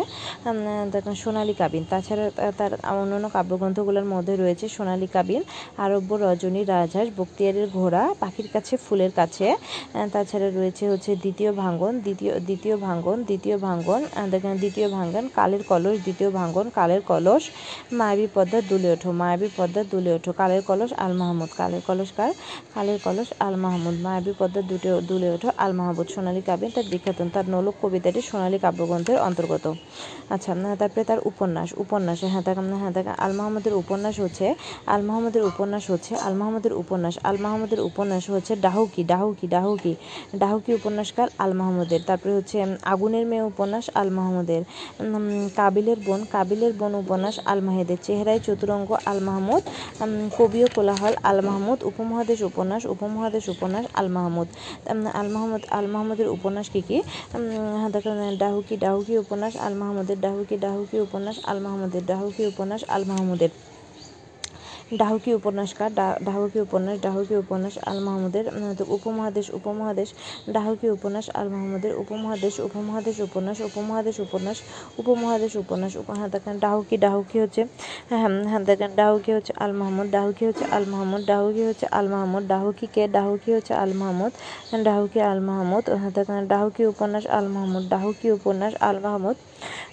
সোনালী কাবিন, তাছাড়া তার অন্যান্য কাব্যগ্রন্থগুলোর মধ্যে রয়েছে সোনালী কাবিন, আরব্য রজনী রাজহাঁস, বক্তিয়ারের ঘোড়া, পাখির কাছে ফুলের কাছে তাছাড়া রয়েছে হচ্ছে দ্বিতীয় ভাঙ্গন, দ্বিতীয় দ্বিতীয় ভাঙ্গন দ্বিতীয় ভাঙ্গন দেখেন দ্বিতীয় ভাঙ্গন, কালের কলস, দ্বিতীয় ভাঙ্গন, কালের কলস, মায়াবী পদ্মার দুলে ওঠো, মায়াবী পদ্মার দুলে ওঠো, কালের কলস আল মাহমুদ, কালের কলস কার? কালের কলস আল মাহমুদ মায়াবী পদ্মার দুটো দুলে ওঠো। আল মাহমুদ সোনালী কাবিন তার বিখ্যাত তার নোলক কবিতাটি সোনালী কাব্যগ্রন্থের অন্তর্গত। আচ্ছা না, তারপরে তার উপন্যাস উপন্যাস হ্যাঁ দেখ হ্যাঁ দেখ আল মাহমুদের উপন্যাস হচ্ছে আল মাহমুদের উপন্যাস হচ্ছে আল মাহমুদের উপন্যাস আল মাহমুদের উপন্যাস হচ্ছে ডাহুকি ডাহুকি ডাহুকি ডাহুকি উপন্যাসকার আল মাহমুদের তারপরে হচ্ছে আগুনের মেয়ে উপন্যাস আল মাহমুদের কাবিলের বোন কাবিলের বোন উপন্যাস আল মাহেদের চেহারায় চতুরঙ্গ আল মাহমুদ কবি ও কোলাহল আল মাহমুদ উপমহাদেশ উপন্যাস উপমহাদেশ উপন্যাস আল মাহমুদ। আল মাহমুদ আল মাহমুদের উপন্যাস কী কী? দেখেন ডাহুকি ডাহুকি উপন্যাস, আল মাহমুদের ডাহুকি ডাহুকি উপন্যাস, আল মাহমুদের ডাহুকি উপন্যাস, আল মাহমুদের। ডাহুকি উপন্যাসকার ডাহুকি উপন্যাস ডাহুকি উপন্যাস আল মাহমুদের উপমহাদেশ উপমহাদেশ ডাহুকি উপন্যাস আল মাহমুদের উপমহাদেশ উপমহাদেশ উপন্যাস উপমহাদেশ উপন্যাস উপমহাদেশ উপন্যাস উপ- হ্যাঁ দেখেন ডাহুকি ডাহুকি হচ্ছে হ্যাঁ হ্যাঁ দেখেন ডাহুকি হচ্ছে আল মাহমুদ ডাহুকি হচ্ছে আল মাহমুদ ডাহুকি হচ্ছে আল মাহমুদ ডাহুকি কে ডাহুকি হচ্ছে আল মাহমুদ ডাহুকি আল মাহমুদ হ্যাঁ দেখেন ডাহুকি উপন্যাস আল মাহমুদ ডাহুকি উপন্যাস আল মাহমুদ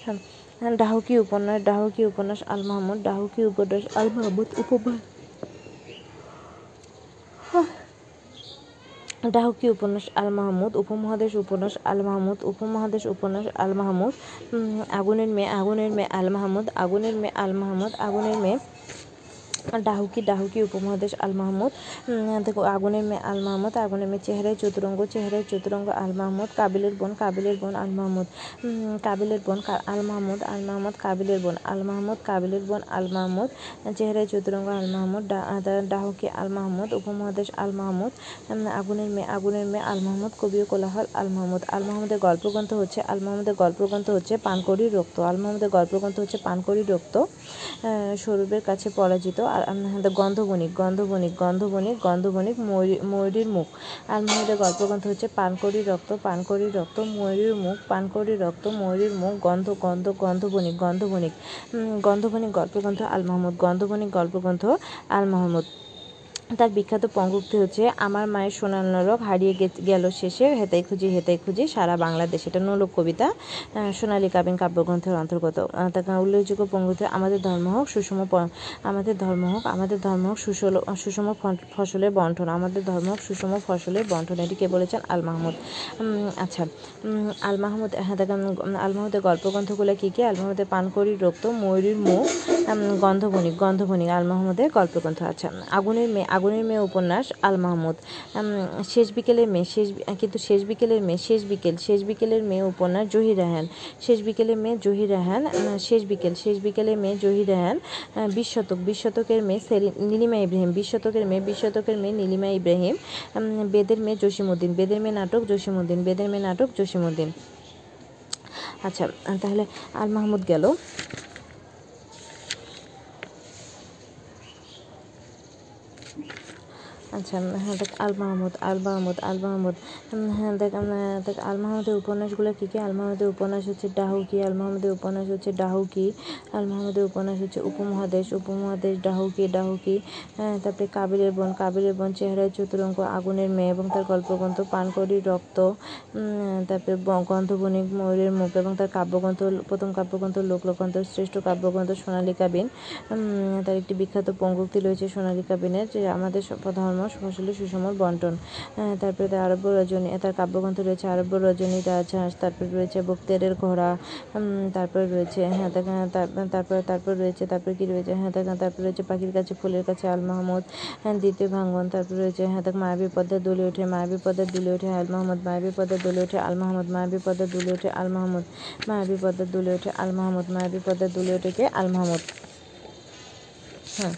হ্যাঁ, হ্যাঁ, ডাহুকি উপন্যাস ডাহুকি উপন্যাস আল মাহমুদ, ডাহুকি উপন্যাস আল মাহমুদ উপবাস ডাহুকি উপন্যাস আল মাহমুদ উপমহাদেশ উপন্যাস আল মাহমুদ উপমহাদেশ উপন্যাস আল মাহমুদ। আগুনের মেয়ে আগুনের মেয়ে আল মাহমুদ, আগুনের মেয়ে আল মাহমুদ, আগুনের মেয়ে ডাহুকি ডাহুকি উপমহাদেশ আল মাহমুদ। দেখো আগুনের মেয়ে আল মাহমুদ আগুনের মেয়ে চেহারায় চতুরঙ্গ চেহারায় চতুরঙ্গ আল মাহমুদ, কাবিলের বোন কাবিলের বোন আল মাহমুদ। কাবিলের বোন আল মাহমুদ আল মাহমুদ, কাবিলের বোন আল মাহমুদ, কাবিলের বোন আল মাহমুদ, চেহারায় চতুরঙ্গ আল মাহমুদ ডাহুকি আল মাহমুদ, উপমহাদেশ আল মাহমুদ। আগুনের মেয়ে আগুনের মেয়ে আল মাহমুদ, কবি কোলাহল আল মাহমুদ। আল মাহমুদের গল্পগ্রন্থ হচ্ছে আল মাহমুদের গল্পগ্রন্থ হচ্ছে পানকড়ি রক্ত। আল মাহমুদের গল্পগ্রন্থ হচ্ছে পানকড়ি রক্ত। স্বরূপের কাছে পরাজিত। আর গন্ধবণিক গন্ধবণিক গন্ধবণিক গন্ধবণিক ময়ূরী- ময়ূরীর মুখ। আর ময়ূরের গল্পগ্রন্থ হচ্ছে পানকড়ি রক্ত, পানকড়ির রক্ত, ময়ূরীর মুখ পানকড়ি রক্ত, ময়ূরীর মুখ, গন্ধ গন্ধ গন্ধবণিক গন্ধবণিক গন্ধবণিক গল্পগ্রন্থ আল মাহমুদ গন্ধবণিক গল্পগ্রন্থ আল মাহমুদ। তার বিখ্যাত পঙ্গুক্তি হচ্ছে আমার মায়ের সোনার নরক হারিয়ে গেল শেষে হেতাই খুঁজি হেতাই খুঁজি সারা বাংলাদেশ। এটা নোলক কবিতা সোনালী কাবিন কাব্যগ্রন্থের অন্তর্গত। উল্লেখযোগ্য পঙ্গুক্তি আমাদের ধর্ম হোক সুষম আমাদের ধর্ম হোক আমাদের ধর্ম হোক সুষল সুষম ফসলের বন্টন আমাদের ধর্ম হোক সুষম ফসলের বন্টন। এটি কে বলেছেন? আল মাহমুদ। আচ্ছা। আল মাহমুদ হ্যাঁ আল মাহমুদের গল্পগ্রন্থগুলো কী কী? আল মাহমুদের পানকড়ি রক্ত ময়ূরীর মুখ উম, গন্ধবণিক গন্ধবণিক আল মাহমুদের গল্পগ্রন্থ। আচ্ছা আগুনের মেয়ে আগুনের মেয়ে উপন্যাস আল মাহমুদ। শেষ বিকেলের মেয়ে, শেষ কিন্তু শেষ বিকেলের মেয়ে, শেষ বিকেল, শেষ বিকেলের মেয়ে উপন্যাস জহির রাহান শেষ বিকেলের মেয়ে জহির রাহান শেষ বিকেল, শেষ বিকেলের মেয়ে জহির রাহান বিশ শতক বিশ শতকের মেয়ে সেরি নীলিমা ইব্রাহিম বিশ শতকের মেয়ে বিশ শতকের মেয়ে নীলিমা ইব্রাহিম বেদের মেয়ে জসিমুদ্দিন বেদের মেয়ে নাটক জসিমুদ্দিন বেদের মেয়ে নাটক জসিমুদ্দিন আচ্ছা তাহলে আল মাহমুদ গেল। আচ্ছা হ্যাঁ দেখ, আল মাহমুদ আল মাহমুদ আল মাহমুদ। হ্যাঁ দেখ দেখ, আল মাহমুদের উপন্যাসগুলো কী কী? আল মাহমুদের উপন্যাস হচ্ছে ডাহুকি, আল মাহমুদের উপন্যাস হচ্ছে ডাহুকি, আল মাহমুদের উপন্যাস হচ্ছে উপমহাদেশ উপমহাদেশ, ডাহুকি ডাহুকি। হ্যাঁ তারপরে কাবিলের বোন কাবিলের বোন, চেহারায় চতুরঙ্গ, আগুনের মেয়ে এবং তার গল্পগ্রন্থ পানকড়ি, রক্ত তারপরে গন্ধবণিক ময়ূরের মুখ এবং তার কাব্যগ্রন্থ, প্রথম কাব্যগ্রন্থ লোকলোকগ্রন্থ শ্রেষ্ঠ কাব্যগ্রন্থ সোনালী কাবিন তার একটি বিখ্যাত পঙ্গুক্তি রয়েছে সোনালী কাবিনের যে আমাদের ধর্ম ফসলের সুষম বন্টন। তারপরে তার আরব্য রজনী, তার কাব্যগ্রন্থ রয়েছে আরব্য রজনী রাজহাঁস তারপরে রয়েছে বক্তিয়ারের ঘোড়া তারপরে রয়েছে হ্যাঁ তারপরে, তারপর রয়েছে, তারপরে কি রয়েছে হ্যাঁ তারপরে রয়েছে পাখির কাছে, ফুলের কাছে আল মাহমুদ হ্যাঁ দ্বিতীয় ভাঙ্গন, তারপরে রয়েছে হ্যাঁ মায়াবী পদ্মা দুলে ওঠে, মায়াবী পদ্মা দুলে ওঠে আল মাহমুদ, মায়াবী পদ্মা দুলে ওঠে আল মাহমুদ, মায়াবী পদ্মা দুলে ওঠে আল মাহমুদ, মায়াবী পদ্মা দুলে ওঠে আল মাহমুদ, মায়াবী পদ্মা দুলে ওঠে কে? আল মাহমুদ। হ্যাঁ।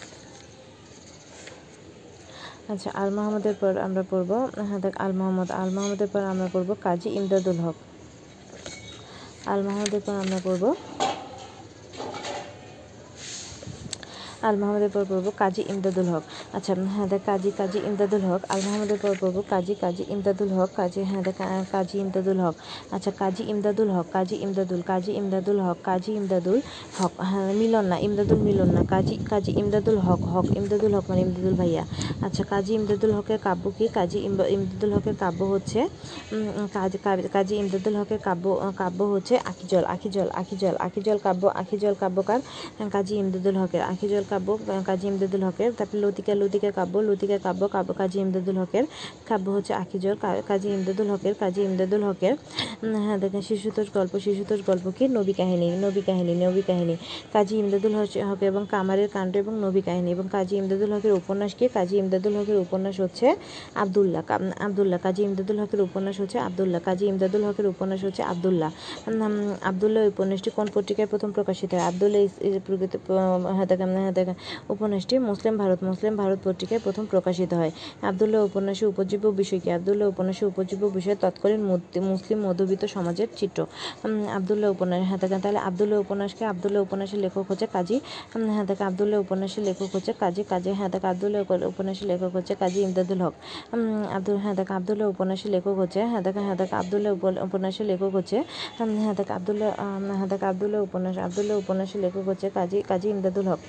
আচ্ছা আল মাহমুদের পর আমরা পড়ব হ্যাঁ দেখ আল মাহমুদ আল মাহমুদের পর আমরা পড়ব কাজী ইমদাদুল হক। আল মাহমুদের পর আমরা পড়ব আল মাহমুদের পর কাজী ইমদাদুল হক আচ্ছা হ্যাঁ কাজী কাজী ইমদাদুল হক আল মাহমুদের পর পড়ব কাজী কাজী ইমদাদুল হক কাজী হ্যাঁ দেখ কাজী ইমদাদুল হক আচ্ছা কাজী ইমদাদুল হক কাজী ইমদাদুল কাজী ইমদাদুল হক কাজী ইমদাদুল হক হ্যাঁ মিলন না ইমদাদুল মিলন না কাজী কাজী ইমদাদুল হক হক ইমদাদুল হক মানে ইমদাদুল ভাইয়া আচ্ছা কাজী ইমদাদুল হকের কাব্য কি কাজী ইমদ- ইমদাদুল হকের কাব্য হচ্ছে কাজ ইমদাদুল হকের কাব্য কাব্য হচ্ছে আখিজল আখিজল আখিজল আখিজল কাব্য আখিজল কাব্যকার কাজী ইমদাদুল হকের আখিজল কাব্য কাজী ইমদাদুল হকের। তারপরে লতিকা লতিকা কাব্য লতিকা কাব্য কাব্য কাজী ইমদাদুল হকের। কাব্য হচ্ছে আখিজল কাজী ইমদাদুল হকের, কাজী ইমদাদুল হকের। হ্যাঁ দেখেন শিশুতোষ গল্প শিশুতোষ গল্প কি? নবী কাহিনী নবী কাহিনী নবী কাহিনী। কাজী ইমদাদুল হক- এবং কামারের কাণ্ড এবং নবী কাহিনী। এবং কাজী ইমদাদুল হকের উপন্যাস কি? কাজী ইমদাদুল হকের উপন্যাস হচ্ছে আবদুল্লাহ। আবদুল্লাহ। কাজী ইমদাদুল হকের উপন্যাস হচ্ছে আবদুল্লাহ। কাজী ইমদাদুল হকের উপন্যাস হচ্ছে আবদুল্লাহ। আবদুল্লাহ উপন্যাসটি কোন পত্রিকায় প্রথম প্রকাশিত হয়? আবদুল্লাহ উপন্যাসটি মুসলিম ভারত মুসলিম ভারত পত্রিকায় প্রথম প্রকাশিত হয়। আবদুল্লাহ উপন্যাসের উপজীব্য বিষয় কি? আবদুল্লাহ উপন্যাসের উপজীব্য বিষয় তৎকালীন মুসলিম মধ্যবিত্ত সমাজের চিত্র। আবদুল্লাহ উপন্যাস হ্যাঁ তাহলে আবদুল্লাহ উপন্যাসকে আবদুল্লাহ উপন্যাসের লেখক হচ্ছে কাজী হ্যাঁ দেখেন, আবদুল্লাহ উপন্যাসের লেখক হচ্ছে কাজী কাজী হ্যাঁ দেখেন, আবদুল্লাহ উপন্যাসের লেখক হচ্ছে কাজী ইমদাদুল হক। আব্দুল হ্যাঁ দেখেন, আবদুল্লাহ উপন্যাসের লেখক হচ্ছে হ্যাঁ দেখেন হ্যাঁ দেখেন, আবদুল্লাহ উপন্যাসের লেখক হচ্ছে হ্যাঁ দেখেন, আবদুল্লাহ হ্যাঁ দেখেন, আবদুল্লাহ উপন্যাস, আবদুল্লাহ উপন্যাসের লেখক হচ্ছে কাজী কাজী ইমদাদুল হক।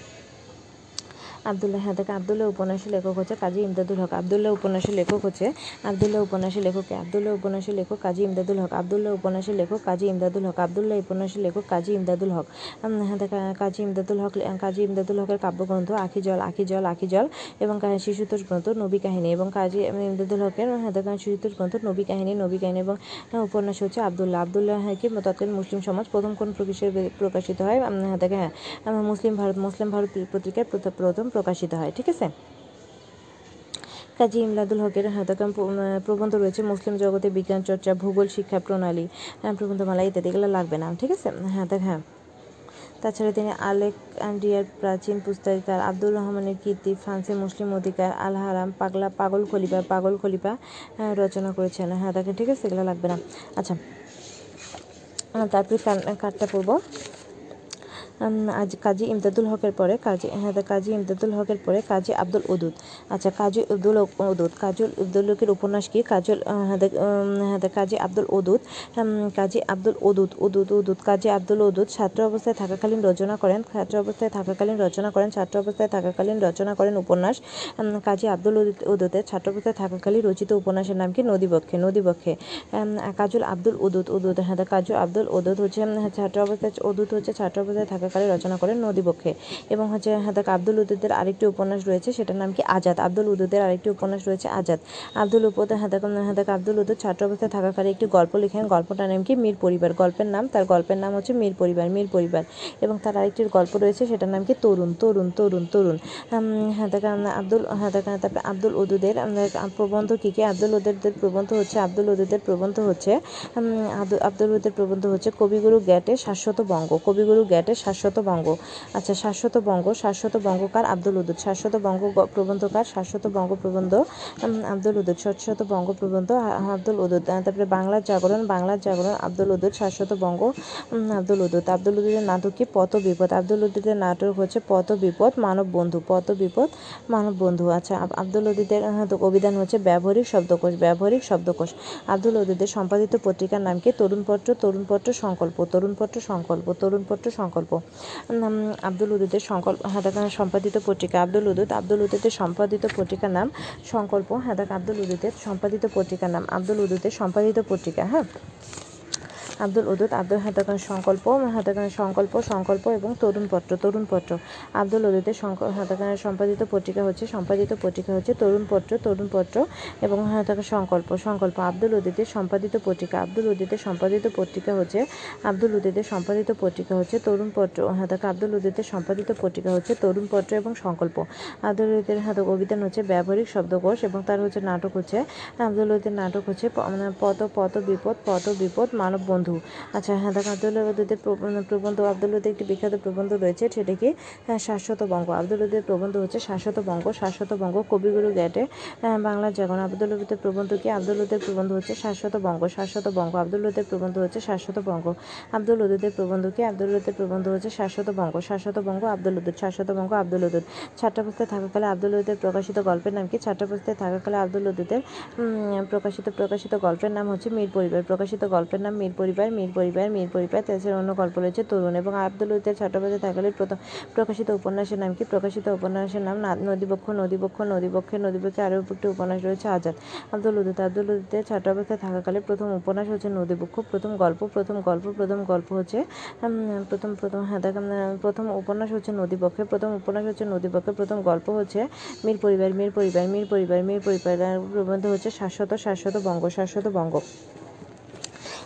আবদুল্লাহ হ্যাঁ দেখেন আবদুল্লাহ উপন্যাসের লেখক হচ্ছে কাজী ইমদাদুল হক। আবদুল্লাহ উপন্যাসের লেখক হচ্ছে আবদুল্লাহ উপন্যাসের লেখক। আবদুল্লাহ উপন্যাসের লেখক কাজী ইমদাদুল হক। আবদুল্লাহ উপন্যাসের লেখক কাজী ইমদাদুল হক। আবদুল্লাহ উপন্যাসের লেখক কাজী ইমদাদুল হক। হ্যাঁ কাজী ইমদাদুল হক কাজী ইমদাদুল হকের কাব্যগ্রন্থ আখি জল আখি জল আখি জল এবং শিশুতোষ গ্রন্থ নবী কাহিনী এবং কাজী ইমদাদুল হকের হ্যাঁ শিশুতোষ গ্রন্থ নবী কাহিনী নবী কাহিনী এবং হ্যাঁ, উপন্যাস হচ্ছে আবদুল্লাহ। আবদুল্লাহ হ্যাঁ কি তৎকালীন মুসলিম সমাজ প্রথম কোন প্রকাশে প্রকাশিত হয়? উম, হ্যাঁ হ্যাঁ মুসলিম ভারত মুসলিম ভারত পত্রিকায় প্রথম প্রকাশিত হয় ঠিক আছে? কাজী ইমলাদুল হকের হাতাকাম প্রবন্ধ রয়েছে মুসলিম জগতে বিজ্ঞান চর্চা ভূগোল শিক্ষা প্রণালী প্রবন্ধমালা ইত্যাদি এগুলো লাগবে না ঠিক আছে? হ্যাঁ দেখ হ্যাঁ। তাছাড়া তিনি আলেক আলেকজান্ড্রিয়ার প্রাচীন পুস্তাকার আব্দুর রহমানের কীর্তি ফ্রান্সের মুসলিম অধিকার আল হারাম পাগলা পাগল খলিফা পাগল হ্যাঁ, রচনা করেছেন। হ্যাঁ দেখেন ঠিক আছে এগুলো লাগবে না। আচ্ছা তারপরে কার্ডটা পড়ব। আজ কাজী ইমদাদুল হকের পরে কাজী হ্যাঁ কাজী ইমদাদুল হকের পরে কাজী আব্দুল উদুদ। আচ্ছা কাজী আব্দুল উদুদ কাজুল আব্দুল হকের উপন্যাস কি? কাজল হ্যাঁ হ্যাঁ কাজী আব্দুল উদুদ কাজী আব্দুল উদুদ উদুদ উদুদ, কাজী আব্দুল উদুদ ছাত্র অবস্থায় থাকাকালীন রচনা করেন, ছাত্র অবস্থায় থাকাকালীন রচনা করেন, ছাত্র অবস্থায় থাকাকালীন রচনা করেন উপন্যাস কাজী আব্দুল উদ- উদুদের ছাত্র অবস্থায় থাকাকালীন রচিত উপন্যাসের নাম কি? নদীবক্ষে নদীবক্ষে। কাজল আব্দুল উদুদ উদুদ হ্যাঁ কাজল আব্দুল উদুদ হচ্ছে ছাত্র অবস্থায়, উদুদ হচ্ছে ছাত্র অবস্থায় থাকাকালীন রচনা করেন নদীবক্ষে এবং হচ্ছে হাদাক আব্দুল উদুদের আরেকটি উপন্যাস রয়েছে, সেটার নাম কি আজাদ? আব্দুল উদুদের আরেকটি উপন্যাস রয়েছে, আজাদ। আব্দুল উপদের হাদাক হাদাক আব্দুল উদুদ ছাত্র অবস্থায় থাকাকালে একটি গল্প লিখেন। গল্পটার নাম কি? মীর পরিবার। গল্পের নাম, তার গল্পের নাম হচ্ছে মীর পরিবার মীর পরিবার। এবং তার আরেকটির গল্প রয়েছে, সেটার নাম কি? তরুণ তরুণ তরুণ তরুণ। হাদাক আব্দুল হাদাক তারপরে আব্দুল উদুদের প্রবন্ধ কী কী? আব্দুল উদুদের প্রবন্ধ হচ্ছে, আব্দুল উদুদের প্রবন্ধ হচ্ছে আব্দুল উদুদের প্রবন্ধ হচ্ছে কবিগুরু গ্যাটে শাশ্বত বঙ্গ। কবিগুরু গ্যাটে শাশ্বত বঙ্গ। আচ্ছা শাশ্বত বঙ্গ, শাশ্বত বঙ্গকার আব্দুল উদুদ। শাশ্বত বঙ্গ প্রবন্ধকার শাশ্বত বঙ্গ প্রবন্ধ আব্দুল উদুদ। শাশ্বত বঙ্গ প্রবন্ধ আব্দুল উদুদ। তারপরে বাংলার জাগরণ বাংলার জাগরণ, আব্দুল উদুদ, শাশ্বত বঙ্গ আব্দুল উদুদ। আব্দুল উদুদের নাটক কি? পত বিপদ। আব্দুল উদুদের নাটক হচ্ছে পত বিপদ, মানব বন্ধু। পত বিপদ, মানব বন্ধু। আচ্ছা আব্দুল উদুদের অভিধান হচ্ছে ব্যবহারিক শব্দকোষ ব্যবহারিক শব্দকোষ। আব্দুল উদুদের সম্পাদিত পত্রিকার নাম কি? তরুণপত্র তরুণপত্র সংকল্প তরুণপত্র সংকল্প তরুণপত্র সংকল্প। আব্দুল উদুদের সংকল্প হাদাকা সম্পাদিত পত্রিকা আব্দুল উদুদ। আব্দুল উদুদের সম্পাদিত পত্রিকার নাম সংকল্প, হাদাক আব্দুল উদুদের সম্পাদিত পত্রিকার নাম আব্দুল উদুদের সম্পাদিত পত্রিকা হ্যাঁ? আব্দুল উদুদ, আব্দুল হাতাকান সংকল্প হাতাকান সংকল্প সংকল্প এবং তরুণপত্র তরুণপত্র আব্দুল উদুদের হাতাকানের সম্পাদিত পত্রিকা হচ্ছে, সম্পাদিত পত্রিকা হচ্ছে তরুণপত্র তরুণপত্র এবং হাতাকান সংকল্প সংকল্প। আব্দুল উদিদের সম্পাদিত পত্রিকা, আব্দুল উদিদের সম্পাদিত পত্রিকা হচ্ছে, আব্দুল উদিদের সম্পাদিত পত্রিকা হচ্ছে তরুণপত্র হাতাকা আব্দুল উদিদের সম্পাদিত পত্রিকা হচ্ছে তরুণপত্র এবং সংকল্প। আব্দুল উদিদের হাতক অভিধান হচ্ছে ব্যবহারিক শব্দকোষ এবং তার হচ্ছে নাটক হচ্ছে, আব্দুল উদিদের নাটক হচ্ছে প- মানে পত পত বিপদ পত বিপদ, মানব বন্ধু। আচ্ছা হ্যাঁ দেখো আব্দুল উদিদের প্রব- প্রবন্ধ আব্দুল উদির একটি বিখ্যাত প্রবন্ধ রয়েছে সেটা কি? হ্যাঁ, শাশ্বত বঙ্গ। আব্দুল উদির প্রবন্ধ হচ্ছে শাশ্বত বঙ্গ শাশ্বত বঙ্গ কবিগুরু গ্যাটে হ্যাঁ, বাংলার জাগরণ আব্দুল উদির প্রবন্ধ কি? আব্দুল উদির প্রবন্ধ হচ্ছে শাশ্বত বঙ্গ শাশ্বত বঙ্গ। আব্দুল উদির প্রবন্ধ হচ্ছে শাশ্বত বঙ্গ। আব্দুল উদিদের প্রবন্ধ কি? আব্দুল উদির প্রবন্ধ হচ্ছে শাশ্বত বঙ্গ শাশ্বত বঙ্গ আব্দুল উদিদ শাশ্বত বঙ্গ আব্দুল উদিদ ছাত্রাবস্থায় থাকাকালে আব্দুল উদিদের প্রকাশিত গল্পের নাম কি? ছাত্রাবস্থায় থাকাকালে আব্দুল উদিদের প্রকাশিত প্রকাশিত গল্পের নাম হচ্ছে মীর পরিবার। প্রকাশিত গল্পের নাম মীর পরিবার মীর পরিবার মীর পরিবার তাছাড়া অন্য গল্প রয়েছে, তরুণ এবং আব্দুল উদিদের ছাত্রাবস্থায় থাকাকালে প্রথম প্রকাশিত উপন্যাসের নাম কি? প্রকাশিত উপন্যাসের নাম নদীবক্ষ নদীবক্ষ নদীবক্ষে নদীবক্ষে আরও একটি উপন্যাস রয়েছে, আজাদ। আব্দুল উদিত আব্দুল উদিতের ছাত্রাবস্থায় থাকাকালে প্রথম উপন্যাস হচ্ছে নদীবক্ষ, প্রথম গল্প প্রথম গল্প প্রথম গল্প হচ্ছে প্রথম প্রথম হ্যাঁ দেখ প্রথম উপন্যাস হচ্ছে নদীপক্ষে প্রথম উপন্যাস হচ্ছে নদীপক্ষে প্রথম গল্প হচ্ছে মীর পরিবার মীর পরিবার মীর পরিবার মীর পরিবার প্রবন্ধ হচ্ছে শাশ্বত শাশ্বত বঙ্গ শাশ্বত বঙ্গ।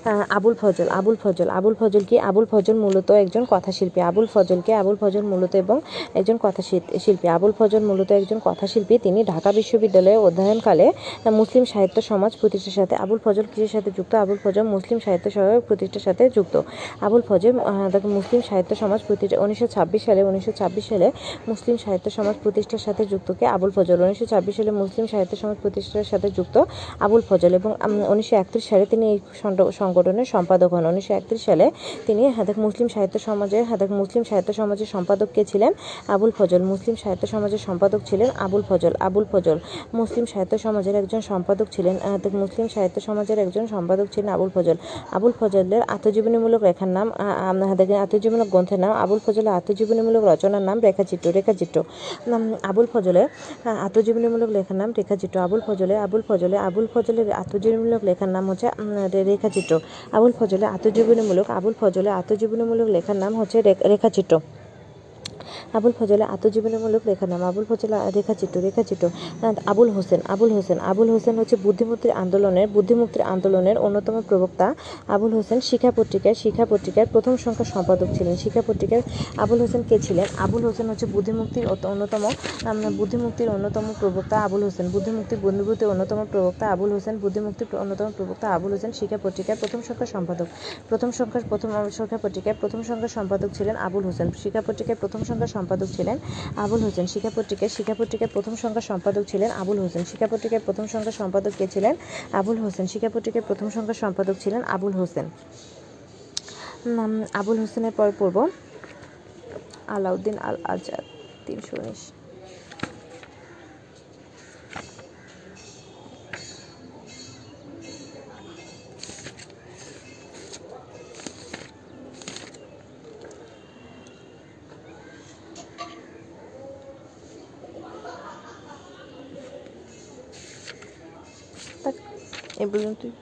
আবুল ফজল আবুল ফজল আবুল ফজল কি আবুল ফজল মূলত একজন কথাশিল্পী? আবুল ফজলকে আবুল ফজল মূলত এবং একজন কথা শিল- শিল্পী আবুল ফজল মূলত একজন কথাশিল্পী। তিনি ঢাকা বিশ্ববিদ্যালয়ে অধ্যয়নকালে মুসলিম সাহিত্য সমাজ প্রতিষ্ঠার সাথে আবুল ফজল কিসের সাথে যুক্ত? আবুল ফজল মুসলিম সাহিত্য সমাজ প্রতিষ্ঠার সাথে যুক্ত। আবুল ফজল মুসলিম সাহিত্য সমাজ প্রতিষ্ঠা উনিশশো ছাব্বিশ সালে, উনিশশো ছাব্বিশ সালে মুসলিম সাহিত্য সমাজ প্রতিষ্ঠার সাথে যুক্ত কে? আবুল ফজল। উনিশশো ছাব্বিশ সালে মুসলিম সাহিত্য সমাজ প্রতিষ্ঠার সাথে যুক্ত আবুল ফজল এবং উনিশশো একত্রিশ সালে তিনি এই সংগঠনের সম্পাদক হন। উনিশশো একত্রিশ সালে তিনি হাদাক মুসলিম সাহিত্য সমাজের হাদাক মুসলিম সাহিত্য সমাজের সম্পাদক কে ছিলেন? আবুল ফজল। মুসলিম সাহিত্য সমাজের সম্পাদক ছিলেন আবুল ফজল। আবুল ফজল মুসলিম সাহিত্য সমাজের একজন সম্পাদক ছিলেন। হাদাক মুসলিম সাহিত্য সমাজের একজন সম্পাদক ছিলেন আবুল ফজল। আবুল ফজলের আত্মজীবনীমূলক লেখার নাম হাদাক আত্মজীবনীমূলক গ্রন্থের নাম আবুল ফজলের আত্মজীবনীমূলক রচনার নাম রেখাচিত্র রেখাচিত্র। আবুল ফজলের আত্মজীবনীমূলক লেখার নাম রেখাচিত্র। আবুল ফজলে আবুল ফজলে আবুল ফজলের আত্মজীবনীমূলক লেখার নাম হচ্ছে উম, রে- আবুল ফজলে আত্মজীবনীমূলক আবুল ফজলে আত্মজীবনীমূলক লেখার নাম হচ্ছে রেখাচিত্র। আবুল ফজলে আত্মজীবনীমূলক লেখার নাম। আবুল ফজলে রেখাচিত্র রেখাচিত্র আবুল হোসেন আবুল হোসেন। আবুল হোসেন হচ্ছে বুদ্ধিমুক্তির আন্দোলনের বুদ্ধিমুক্তির আন্দোলনের অন্যতম প্রবক্তা। আবুল হোসেন শিক্ষা পত্রিকার শিক্ষা পত্রিকার প্রথম সংখ্যা সম্পাদক ছিলেন। শিক্ষা পত্রিকার আবুল হোসেন কে ছিলেন? আবুল হোসেন হচ্ছে বুদ্ধিমুক্তির অন্যতম বুদ্ধিমুক্তির অন্যতম প্রবক্তা আবুল হোসেন। বুদ্ধিমুক্তি বন্ধুভূতির অন্যতম প্রবক্তা আবুল হোসেন। বুদ্ধিমুক্তির অন্যতম প্রবক্তা আবুল হোসেন শিক্ষা পত্রিকার প্রথম সংখ্যা সম্পাদক। প্রথম সংখ্যা প্রথম, সংখ্যা পত্রিকার প্রথম সংখ্যা সম্পাদক ছিলেন আবুল হোসেন। শিক্ষা পত্রিকার প্রথম সংখ্যা সম্পাদক ছিলেন আবুল হোসেন। শিক্ষা পত্রিকায় শিক্ষা পত্রিকায় প্রথম সংখ্যা সম্পাদক ছিলেন আবুল হোসেন। শিক্ষা পত্রিকায় প্রথম সংখ্যা সম্পাদক কে ছিলেন আবুল হোসেন। শিক্ষা পত্রিকায় প্রথম সংখ্যা সম্পাদক ছিলেন আবুল হোসেন। আবুল হোসেনের পর পড়ব আলাউদ্দিন আল আজাদ তিনশো উনিশ। এ পর্যন্তই